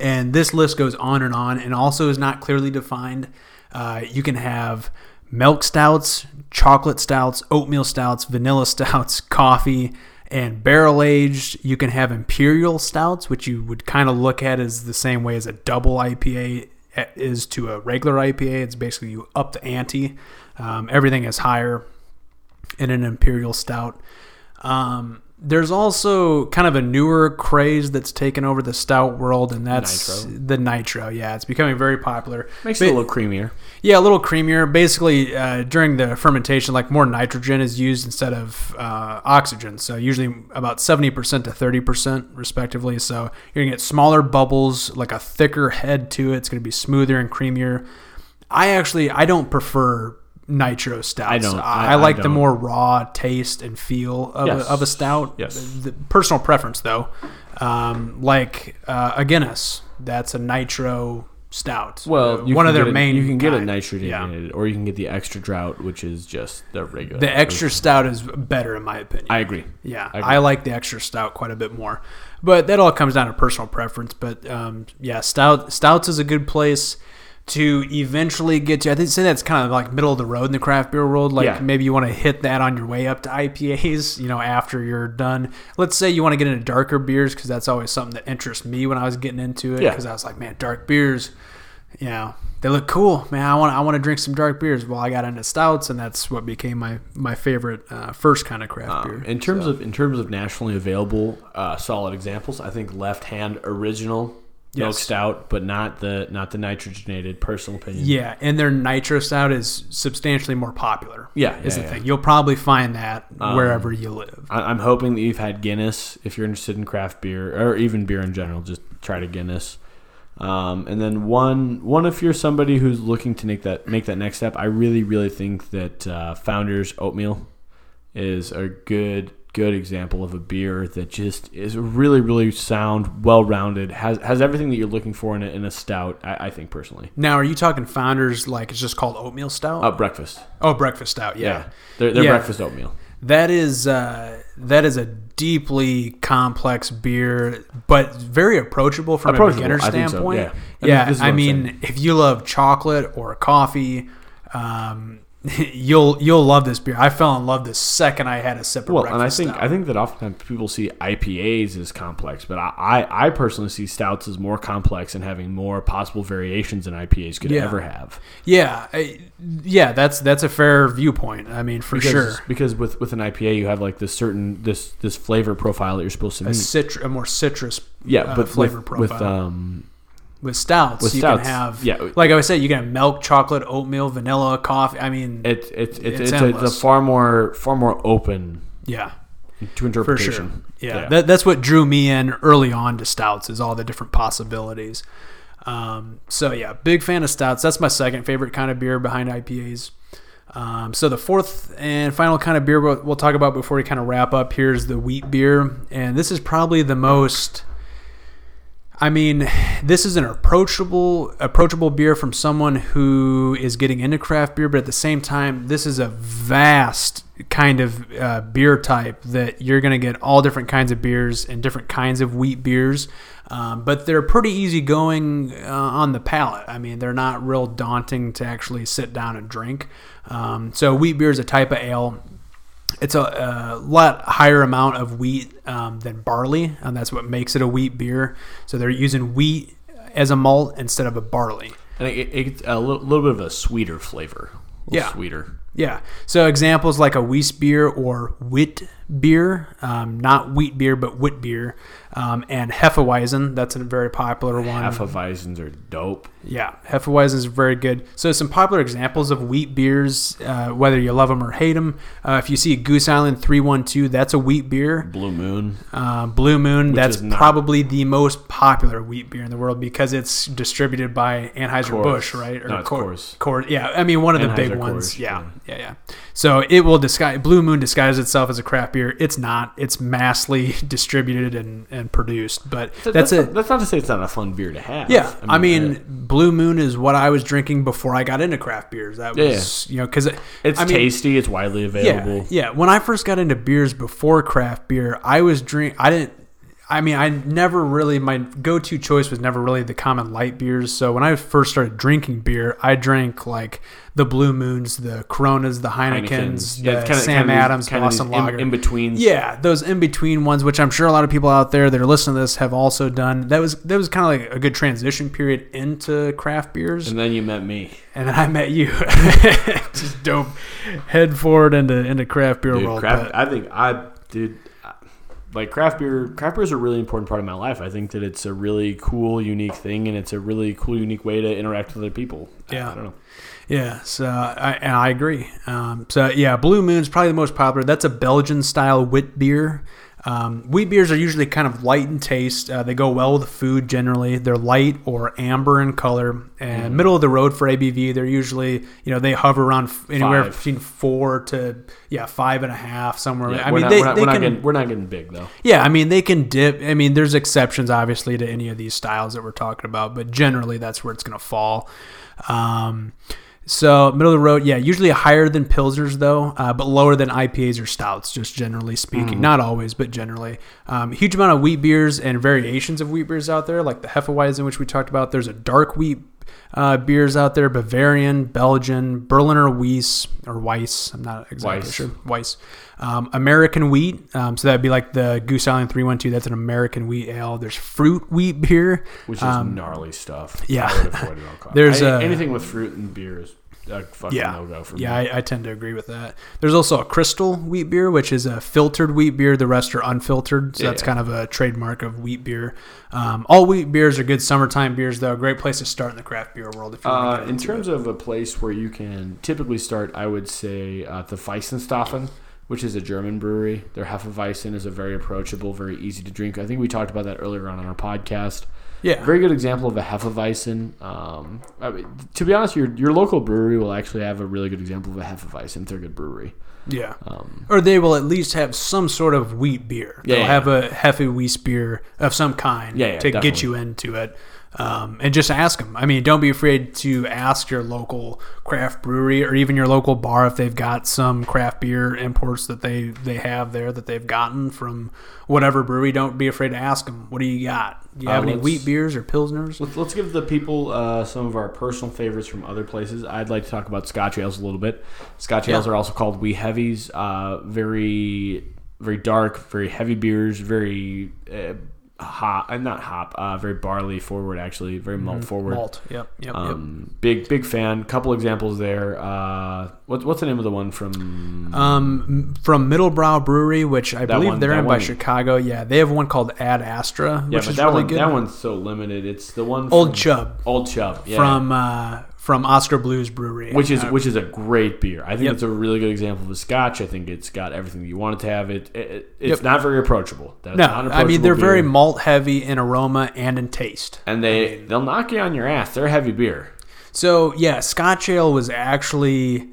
And this list goes on and on and also is not clearly defined. Uh, you can have milk stouts, chocolate stouts, oatmeal stouts, vanilla stouts, coffee, and barrel aged. You can have imperial stouts, which you would kind of look at as the same way as a double IPA is to a regular IPA. It's basically you up the ante. Um, everything is higher in an imperial stout. Um, there's also kind of a newer craze that's taken over the stout world, and that's Nitro. the nitro. Yeah, it's becoming very popular. Makes Ba- it a little creamier. yeah, a little creamier. Basically, uh, during the fermentation, like more nitrogen is used instead of uh, oxygen. So usually about seventy percent to thirty percent, respectively. So you're gonna get smaller bubbles, like a thicker head to it. It's gonna be smoother and creamier. I actually I don't prefer nitro stouts. I don't. I, I- like I the don't. more raw taste and feel of, Yes. a, of a stout. Yes. The, the personal preference though, um, like uh, a Guinness, that's a nitro stout. Well, one of their it- main. You can get it kind. nitrogenated, or you can get the extra drought, which is just the regular. The extra stout is better in my opinion. I agree. yeah, I I, like the extra stout quite a bit more, but that all comes down to personal preference. But um, yeah, stout stouts is a good place to eventually get to. I think say that's kind of like middle of the road in the craft beer world. Like Yeah. maybe you want to hit that on your way up to IPAs. You know, after you're done. Let's say you want to get into darker beers because that's always something that interests me when I was getting into it. Yeah. Because I was like, man, dark beers. You know, they look cool, man. I want I want to drink some dark beers. Well, I got into stouts, and that's what became my my favorite uh, first kind of craft Um, beer. in terms So, of in terms of nationally available uh, solid examples, I think Left Hand Original Milk Stout, but not the not the nitrogenated. Personal opinion. yeah, and their nitro stout is substantially more popular. Yeah, is yeah, the yeah. thing. You'll probably find that Um, wherever you live. I, I'm hoping that you've had Guinness. If you're interested in craft beer or even beer in general, just try to Guinness. Um, and then one one if you're somebody who's looking to make that make that next step, I really really think that uh, Founders Oatmeal is a good good example of a beer that just is really really sound, well rounded, has has everything that you're looking for in a, in a stout. I, I think personally. Now, are you talking founders like it's just called oatmeal stout? Uh, breakfast. oh, breakfast stout. Yeah, Yeah, they're, they're Yeah. breakfast oatmeal. that is uh, that is a deeply complex beer, but very approachable from Approachable, a beginner I so, standpoint. yeah. I yeah. this I mean, saying. if you love chocolate or coffee. Um, you'll you'll love this beer. I fell in love the second I had a sip of Well, and I think stout. I think that oftentimes people see IPAs as complex, but I, I, I personally see stouts as more complex and having more possible variations than IPAs could Yeah. ever have. Yeah, I- yeah, that's that's a fair viewpoint. I mean, for Because, sure, Because with, with an IPA, you have like this certain this this flavor profile that you're supposed to a meet. citr- a more citrus yeah, uh, but flavor with, with um with stouts. with you stouts, can have yeah. like I was saying, you can have milk, chocolate, oatmeal, vanilla, coffee. I mean, it, it, it, it's, It's a, it's a far more far more open yeah, to interpretation. sure. Yeah, That, that's what drew me in early on to stouts is all the different possibilities. Um, so yeah, big fan of stouts. That's my second favorite kind of beer behind IPAs. Um, so the fourth and final kind of beer we'll, we'll talk about before we kind of wrap up here is the wheat beer, and this is probably the most. I mean, this is an approachable approachable beer from someone who is getting into craft beer, but at the same time, this is a vast kind of uh, beer type that you're going to get all different kinds of beers and different kinds of wheat beers. Um, but they're pretty easygoing uh, on the palate. I mean, they're not real daunting to actually sit down and drink. Um, so, wheat beer is a type of ale it's a, a lot higher amount of wheat um, than barley, and that's what makes it a wheat beer. So they're using wheat as a malt instead of a barley. And it, it, it's a little, little bit of a sweeter flavor. A Yeah. sweeter. Yeah. So examples like a Weiss beer or Wit beer, um, not wheat beer, but wit beer, um, and Hefeweizen. That's a very popular one. Hefeweizens are dope. Yeah, Hefeweizen is very good. So some popular examples of wheat beers, uh, whether you love them or hate them. Uh, if you see Goose Island 312, that's a wheat beer. Blue Moon. Uh, Blue Moon, that's not- probably the most popular wheat beer in the world because it's distributed by Anheuser-Busch, right? No, it's Coors. Coors. Yeah, I mean, one of the big ones. Yeah, yeah. Yeah, yeah. So it will disguise, Blue Moon disguises itself as a craft beer. It's not. It's massively distributed and, and produced, but that's, that's Not, that's not to say it's not a fun beer to have. yeah, I mean, uh, Blue Moon is what I was drinking before I got into craft beers. That Yeah, was, you know, because it's I mean, tasty. It's widely available. Yeah, yeah. When I first got into beers before craft beer, I was drink. I didn't. I mean, I never really. My go-to choice was never really the common light beers. So when I first started drinking beer, I drank like the Blue Moons, the Coronas, the Heinekens, the Yeah, it's kinda- Sam kinda Adams, these Boston Lager. in betweens. Yeah, those in between ones, which I'm sure a lot of people out there that are listening to this have also done. That was that was kind of like a good transition period into craft beers, And then you met me. and then I met you. Just dope, head forward into into craft beer Dude, world. craft. I think I, dude, like craft beer. Craft beer is a really important part of my life. I think that it's a really cool, unique thing, and it's a really cool, unique way to interact with other people. Yeah. I don't know. Yeah, so I, and I agree. Um, so yeah, Blue Moon's probably the most popular. That's a Belgian style wit beer. Um, wheat beers are usually kind of light in taste. Uh, they go well with food generally. They're light or amber in color and Mm-hmm. middle of the road for ABV. They're usually you know they hover around f- anywhere Five. between four to yeah five and a half somewhere. Yeah, I mean not, they, we're not, they we're not getting we're not getting big though. yeah, I mean they can dip. I mean there's exceptions obviously to any of these styles that we're talking about, but generally that's where it's going to fall. Um, so middle of the road, yeah, usually higher than pilsners though, uh, but lower than IPAs or stouts, just generally speaking. Not always, but generally. Um, huge amount of wheat beers and variations of wheat beers out there, like the Hefeweizen, which we talked about. There's a dark wheat uh, beers out there: Bavarian, Belgian, Berliner Weiss or Weiss. I'm not exactly Weiss. sure. Weiss. Um, American wheat. Um, so that'd be like the Goose Island 312. That's an American wheat ale. There's fruit wheat beer. which is Um, gnarly stuff. yeah. I would avoid it at all costs. There's I- anything with fruit and beer is a fucking Yeah. no go for Yeah, me. I, I tend to agree with that. There's also a crystal wheat beer, which is a filtered wheat beer. The rest are unfiltered. So that's Yeah. kind of a trademark of wheat beer. Um, all wheat beers are good summertime beers, though. Great place to start in the craft beer world. If you Uh, in terms it. of a place where you can typically start, I would say uh, the Weihenstephan, which is a German brewery. Their Hefeweizen is a very approachable, very easy to drink. I think we talked about that earlier on on our podcast. Yeah, Very good example of a Hefeweizen. Um, I mean, to be honest, your your local brewery will actually have a really good example of a Hefeweizen. if They're a good brewery. yeah. Um, Or they will at least have some sort of wheat beer. Yeah, They'll yeah. have a Hefe Weiss beer of some kind Yeah, yeah, to get you into it. Um, and just ask them. I mean, don't be afraid to ask your local craft brewery or even your local bar if they've got some craft beer imports that they, they have there that they've gotten from whatever brewery. Don't be afraid to ask them. What do you got? Do you Uh, have any wheat beers or pilsners? Let's, let's give the people uh, some of our personal favorites from other places. I'd like to talk about Scotch ales a little bit. Scotch Yeah. ales are also called wee heavies. Uh, very, very dark, very heavy beers. Very uh, hop, and not hop. Uh, very barley forward, actually. Very malt forward. Mm-hmm. Malt. Yep. Yep. yep. Um, big, big fan. Couple examples there. Uh, what's what's the name of the one from? Um, from Middlebrow Brewery, which I believe one- they're in by Chicago. Yeah, they have one called Ad Astra, yeah, which is that really one good. that one's so limited. It's the one Old Chub Old Chub yeah. from uh, from Oskar Blues Brewery, which is Uh, which is a great beer. I think Yep. it's a really good example of a Scotch. I think it's got everything you want it to have. It, it it's Yep. not very approachable. That's no. I mean they're approachable very malt heavy in aroma and in taste. and they they'll knock you on your ass. They're a heavy beer. So yeah, Scotch ale was actually,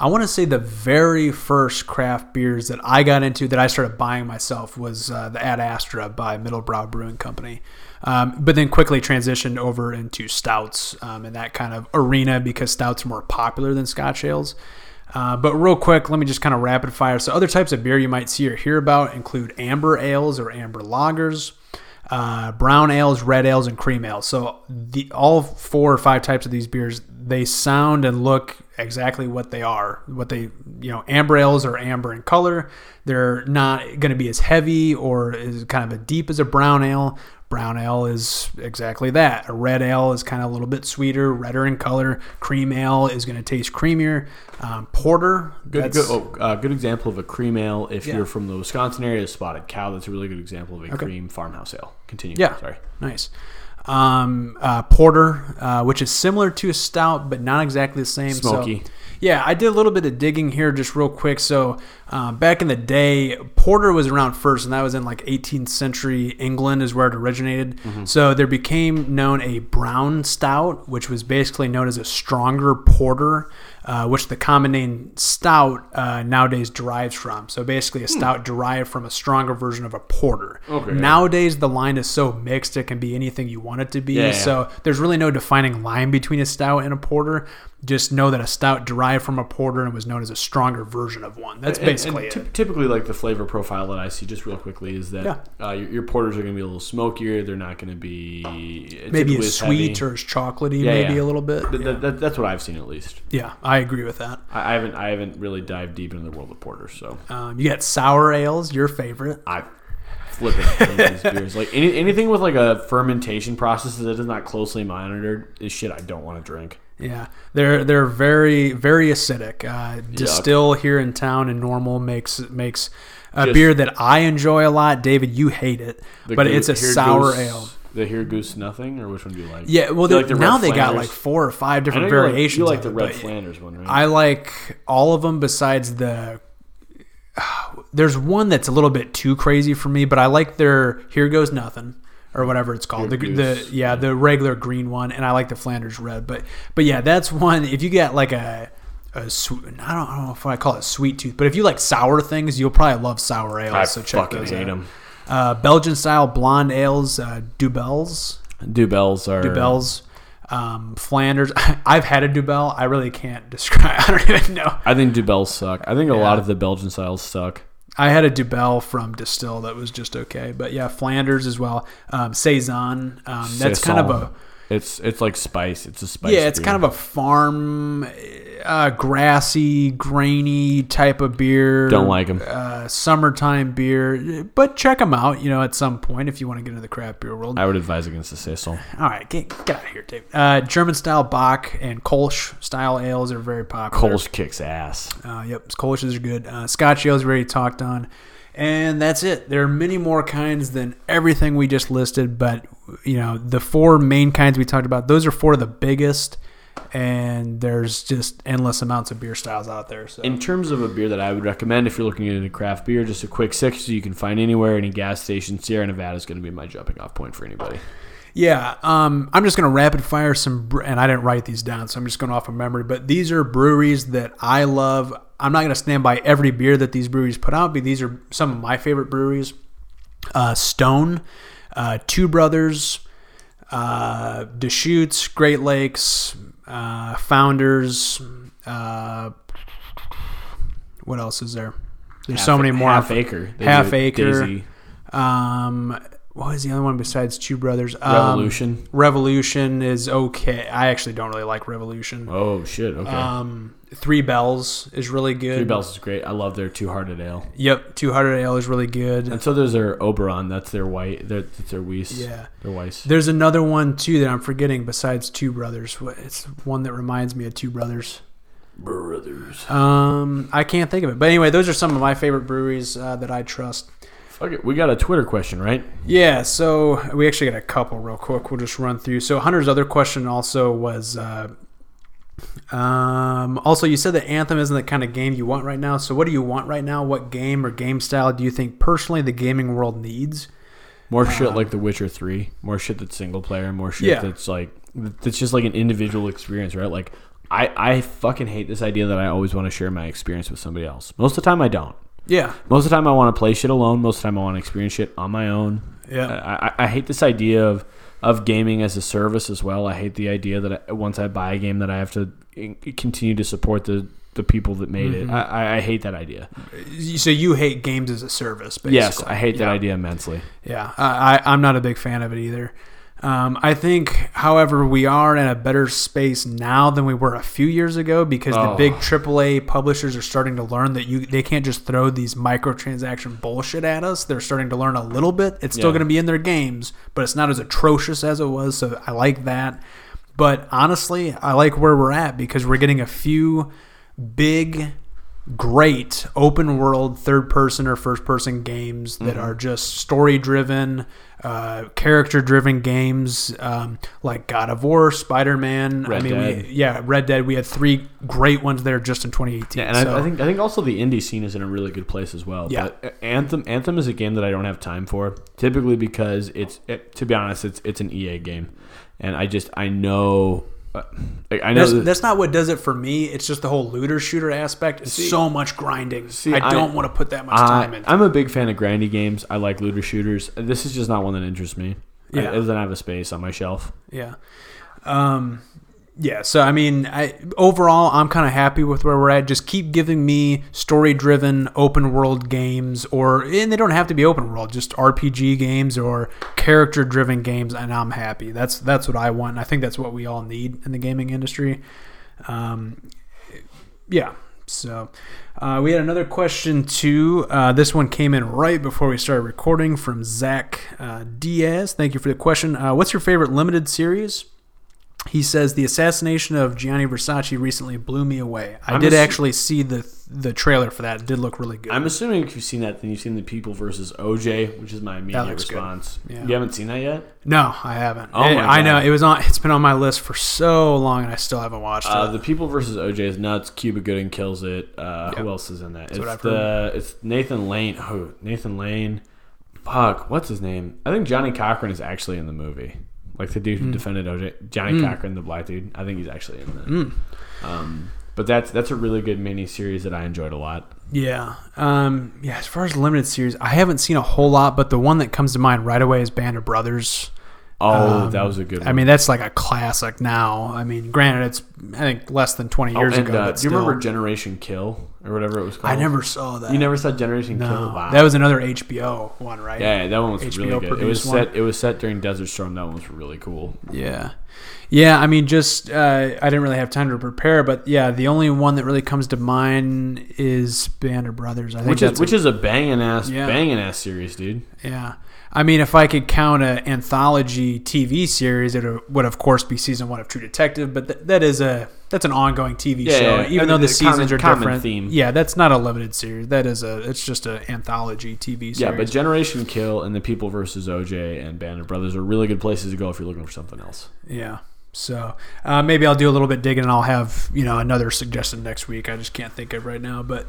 I want to say the very first craft beers that I got into that I started buying myself was uh, the Ad Astra by Middlebrow Brewing Company. Um, but then quickly transitioned over into stouts um, in that kind of arena because stouts are more popular than Scotch ales. Uh, but real quick, let me just kind of rapid fire. So other types of beer you might see or hear about include amber ales or amber lagers uh, brown ales, red ales, and cream ales. So the all four or five types of these beers, they sound and look exactly what they are. What they, you know, amber ales are amber in color. They're not going to be as heavy or as kind of as deep as a brown ale. Brown ale is exactly that. A red ale is kind of a little bit sweeter, redder in color. Cream ale is going to taste creamier. Um, porter, Good, good, oh, uh, good example of a cream ale. If Yeah. you're from the Wisconsin area, Spotted Cow. That's a really good example of a cream farmhouse ale. Continue. Yeah. Sorry. Nice. Um, uh, porter, uh, which is similar to a stout, but not exactly the same. So- Smoky. yeah, I did a little bit of digging here just real quick. So, um, back in the day, porter was around first, and that was in like 18th century England, is where it originated. So, there became known a brown stout, which was basically known as a stronger porter. Uh, which the common name stout uh, nowadays derives from. So basically, a stout derived from a stronger version of a porter. Okay. Nowadays, the line is so mixed; it can be anything you want it to be. Yeah, yeah. So there's really no defining line between a stout and a porter. Just know that a stout derived from a porter and was known as a stronger version of one. That's And- basically and it. typically, like the flavor profile that I see, just real quickly, is that Yeah. uh, your, your porters are going to be a little smokier. They're not going to be maybe as sweet heavy. or as chocolatey, maybe a little bit. Th- th- that's what I've seen at least. Yeah, I agree with that. I, I haven't I haven't really dived deep into the world of porters, so Um, you got sour ales, your favorite. I flipping these beers. Like any, anything with like a fermentation process that is not closely monitored is shit I don't want to drink. Yeah, they're they're very very acidic. Uh, Destihl here in town and Normal makes makes a Just- beer that I enjoy a lot. David, you hate it, but Goo- it's a sour Goose- ale. The Here Goes Nothing, or which one do you like? Yeah, well, they- the now Red they got like four or five different you like- variations. You like of the Red Flanders one, right? I like all of them besides the. There's one that's a little bit too crazy for me, but I like their "Here Goes Nothing" or whatever it's called. The, the yeah, the regular green one, and I like the Flanders Red. But but yeah, that's one. If you get like a a sweet, I don't, I don't know if I call it sweet tooth, but if you like sour things, you'll probably love sour ale. I so check fucking those hate out. them. Uh, Belgian style blonde ales, uh, Dubbels. Dubbels are Dubbels, um, Flanders. I've had a Dubbel. I really can't describe. I don't even know. I think Dubbels suck. I think a Yeah. lot of the Belgian styles suck. I had a Dubbel from Destihl that was just okay, but yeah, Flanders as well. Um, Saison. Um, that's kind of a It's it's like spice. It's a spice. yeah, it's kind of a farm, uh, grassy, grainy type of beer. Don't like 'em. Uh, summertime beer, but check them out. You know, at some point if you want to get into the craft beer world. I would advise against the Sissel. All right, get, get out of here, Dave. Uh, German style Bock and Kolsch style ales are very popular. Coles kicks ass. Uh, yep, Kolsch's are good. Uh, Scotch ales already talked on, and that's it. There are many more kinds than everything we just listed, but you know the four main kinds we talked about. Those are four of the biggest, and there's just endless amounts of beer styles out there. So In terms of a beer that I would recommend if you're looking into craft beer, just a quick six you can find anywhere, any gas station. Sierra Nevada is going to be my jumping off point for anybody. Yeah, um, I'm just going to rapid fire some, and I didn't write these down, so I'm just going off of memory. But these are breweries that I love. I'm not going to stand by every beer that these breweries put out, but these are some of my favorite breweries. Uh, Stone, uh, Two Brothers, uh, Deschutes, Great Lakes, uh, Founders. Uh, what else is there? There's so many more. Half acre. They Half. Acre. Daisy. Um, what was the other one besides Two Brothers? Um, Revolution. Revolution is okay. I actually don't really like Revolution. Oh shit. Okay. Um, Three Bells is really good. Three Bells is great. I love their Two Hearted Ale. Yep, Two Hearted Ale is really good. And so there's their Oberon. That's their white. Their, that's their Weiss. Yeah. Their Weiss. There's another one too that I'm forgetting besides Two Brothers. It's one that reminds me of Two Brothers. Brothers. Um, I can't think of it. But anyway, those are some of my favorite breweries uh, that I trust. It. We got a Twitter question, right? Yeah, so we actually got a couple real quick. We'll just run through. So Hunter's other question also was, uh, um, also you said that Anthem isn't the kind of game you want right now. So what do you want right now? What game or game style do you think personally the gaming world needs? More shit like The Witcher Three. More shit that's single player. More shit Yeah. that's like that's just like an individual experience, right? Like I I fucking hate this idea that I always want to share my experience with somebody else. Most of the time I don't. Yeah, Most of the time I want to play shit alone. Most of the time I want to experience shit on my own. yeah, I, I, I hate this idea of of gaming as a service as well. I hate the idea that I, once I buy a game that I have to continue to support the the people that made Mm-hmm. it. I, I, hate that idea. so you hate games as a service, basically. Yes, I hate that Yeah. idea immensely. Yeah, I, I, I'm not a big fan of it either. Um, I think, however, we are in a better space now than we were a few years ago because the Oh. big AAA publishers are starting to learn that you they can't just throw these microtransaction bullshit at us. They're starting to learn a little bit. It's still Yeah. going to be in their games, but it's not as atrocious as it was. So I like that. But honestly, I like where we're at because we're getting a few big great open world third person or first person games that Mm-hmm. are just story driven uh, character driven games um, like god of war spider-man i mean Dead. we yeah red dead we had three great ones there just in 2018 Yeah, and so, I, I think I think also the indie scene is in a really good place as well. Yeah. But Anthem Anthem is a game that I don't have time for, typically because it's it, to be honest, it's it's an EA game, and I just I know uh, I know that's, that- that's not what does it for me it's just the whole looter shooter aspect it's See- so much grinding see, i I- don't want to put that much time I, into I'm a big fan of grindy games. I like looter shooters. This is just not one that interests me. Yeah. Yeah, it doesn't have a space on my shelf. Yeah. Um, yeah. So I mean, I overall I'm kind of happy with where we're at. Just keep giving me story-driven open world games, or and they don't have to be open world, just RPG games or character-driven games, and I'm happy. That's that's what I want. I think that's what we all need in the gaming industry. Um, yeah. So uh, we had another question too. Uh, this one came in right before we started recording from Zach uh, Diaz. Thank you for the question. Uh, what's your favorite limited series? He says the assassination of Gianni Versace recently blew me away. I I'm did assu- actually see the the trailer for that. It did look really good. I'm assuming if you've seen that, then you've seen the People versus OJ, which is my immediate looks good. response. Yeah. You haven't seen that yet? no, I haven't. Oh Eh, my I know it was on. It's been on my list for so long, and I still haven't watched Uh, it. the People versus OJ is nuts. Cuba Gooding kills it. Uh. Who else is in that? what I've It's the it's Nathan Lane. Oh, Nathan Lane. Fuck, what's his name? I think Johnnie Cochran is actually in the movie. Like the Hmm. dude who defended OJ, Johnnie Cochran, the black dude. I think he's actually in that. Um, but that's that's a really good mini series that I enjoyed a lot. Yeah. Um, yeah, as far as limited series, I haven't seen a whole lot, but the one that comes to mind right away is Band of Brothers. Oh, Um, that was a good. one. I mean, that's like a classic now. I mean, granted, it's I think less than twenty years and, ago. uh, but do you remember. Generation Kill or whatever it was called? I never saw that. You never saw Generation No, Kill? Wow. that was another HBO one, right? yeah, that one was HBO really good. It was produced set. It was set during Desert Storm. That one was really cool. Yeah. Yeah, I mean, just uh, I didn't really have time to prepare, but yeah, the only one that really comes to mind is Band of Brothers. I think Which is which is a banging ass Yeah. banging ass series, dude. Yeah. I mean, if I could count an anthology TV series, it would of course be season one of True Detective. But th- that is a that's an ongoing TV Yeah, show, yeah, even I though the the seasons common- are common different. theme. Yeah, that's not a limited series. That is a it's just an anthology TV series. Yeah, but Generation Kill and The People versus OJ and Band of Brothers are really good places to go if you're looking for something else. yeah. So uh, maybe I'll do a little bit digging, and I'll have you know another suggestion next week. I just can't think of right now, but.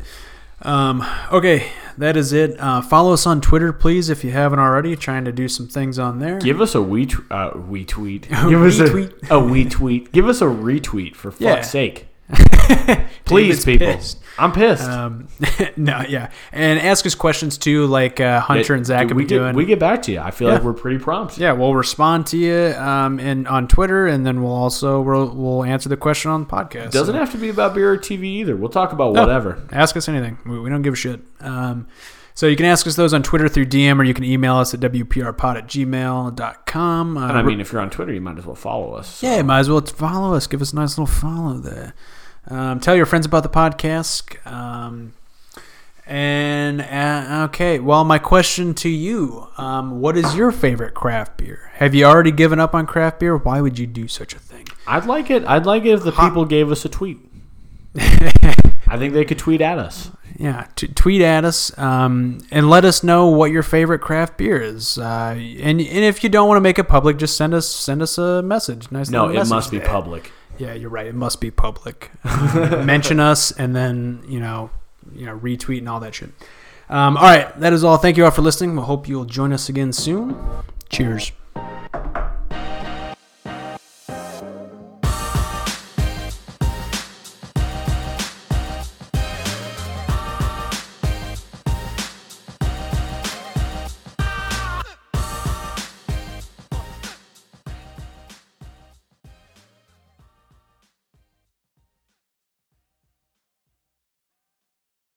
Um, okay, that is it. Uh, follow us on Twitter, please, if you haven't already. Trying to do some things on there. Give us a we, tw- uh, wee tweet. Give us Retweet. a, a wee tweet. Give us a retweet for fuck's Yeah. sake. Please, people. pissed. I'm pissed. Um, no, yeah, and ask us questions too, like uh, Hunter Yeah, and Zach dude, we get, doing. We get back to you. I feel Yeah. like we're pretty prompt. yeah, we'll respond to you um, and on Twitter, and then we'll also we'll, we'll answer the question on the podcast. Doesn't So have to be about beer or TV either. We'll talk about No. whatever. ask us anything. We, we don't give a shit. Um, so you can ask us those on Twitter through DM, or you can email us at wprpod at gmail.com. Uh, And I mean, if you're on Twitter, you might as well follow us. Yeah, might as well follow us. Give us a nice little follow there. Um, tell your friends about the podcast. Um, and uh, okay, well, my question to you: um, What is your favorite craft beer? Have you already given up on craft beer? Why would you do such a thing? I'd like it. I'd like it if the people gave us a tweet. I think they could tweet at us. Yeah, t- tweet at us um, and let us know what your favorite craft beer is. Uh, and and if you don't want to make it public, just send us send us a message. Nice. No, it message must be public. Yeah, you're right. It must be public. Mention us and then you know, you know, retweet and all that shit. Um, all right, that is all. Thank you all for listening. We hope you'll join us again soon. Cheers.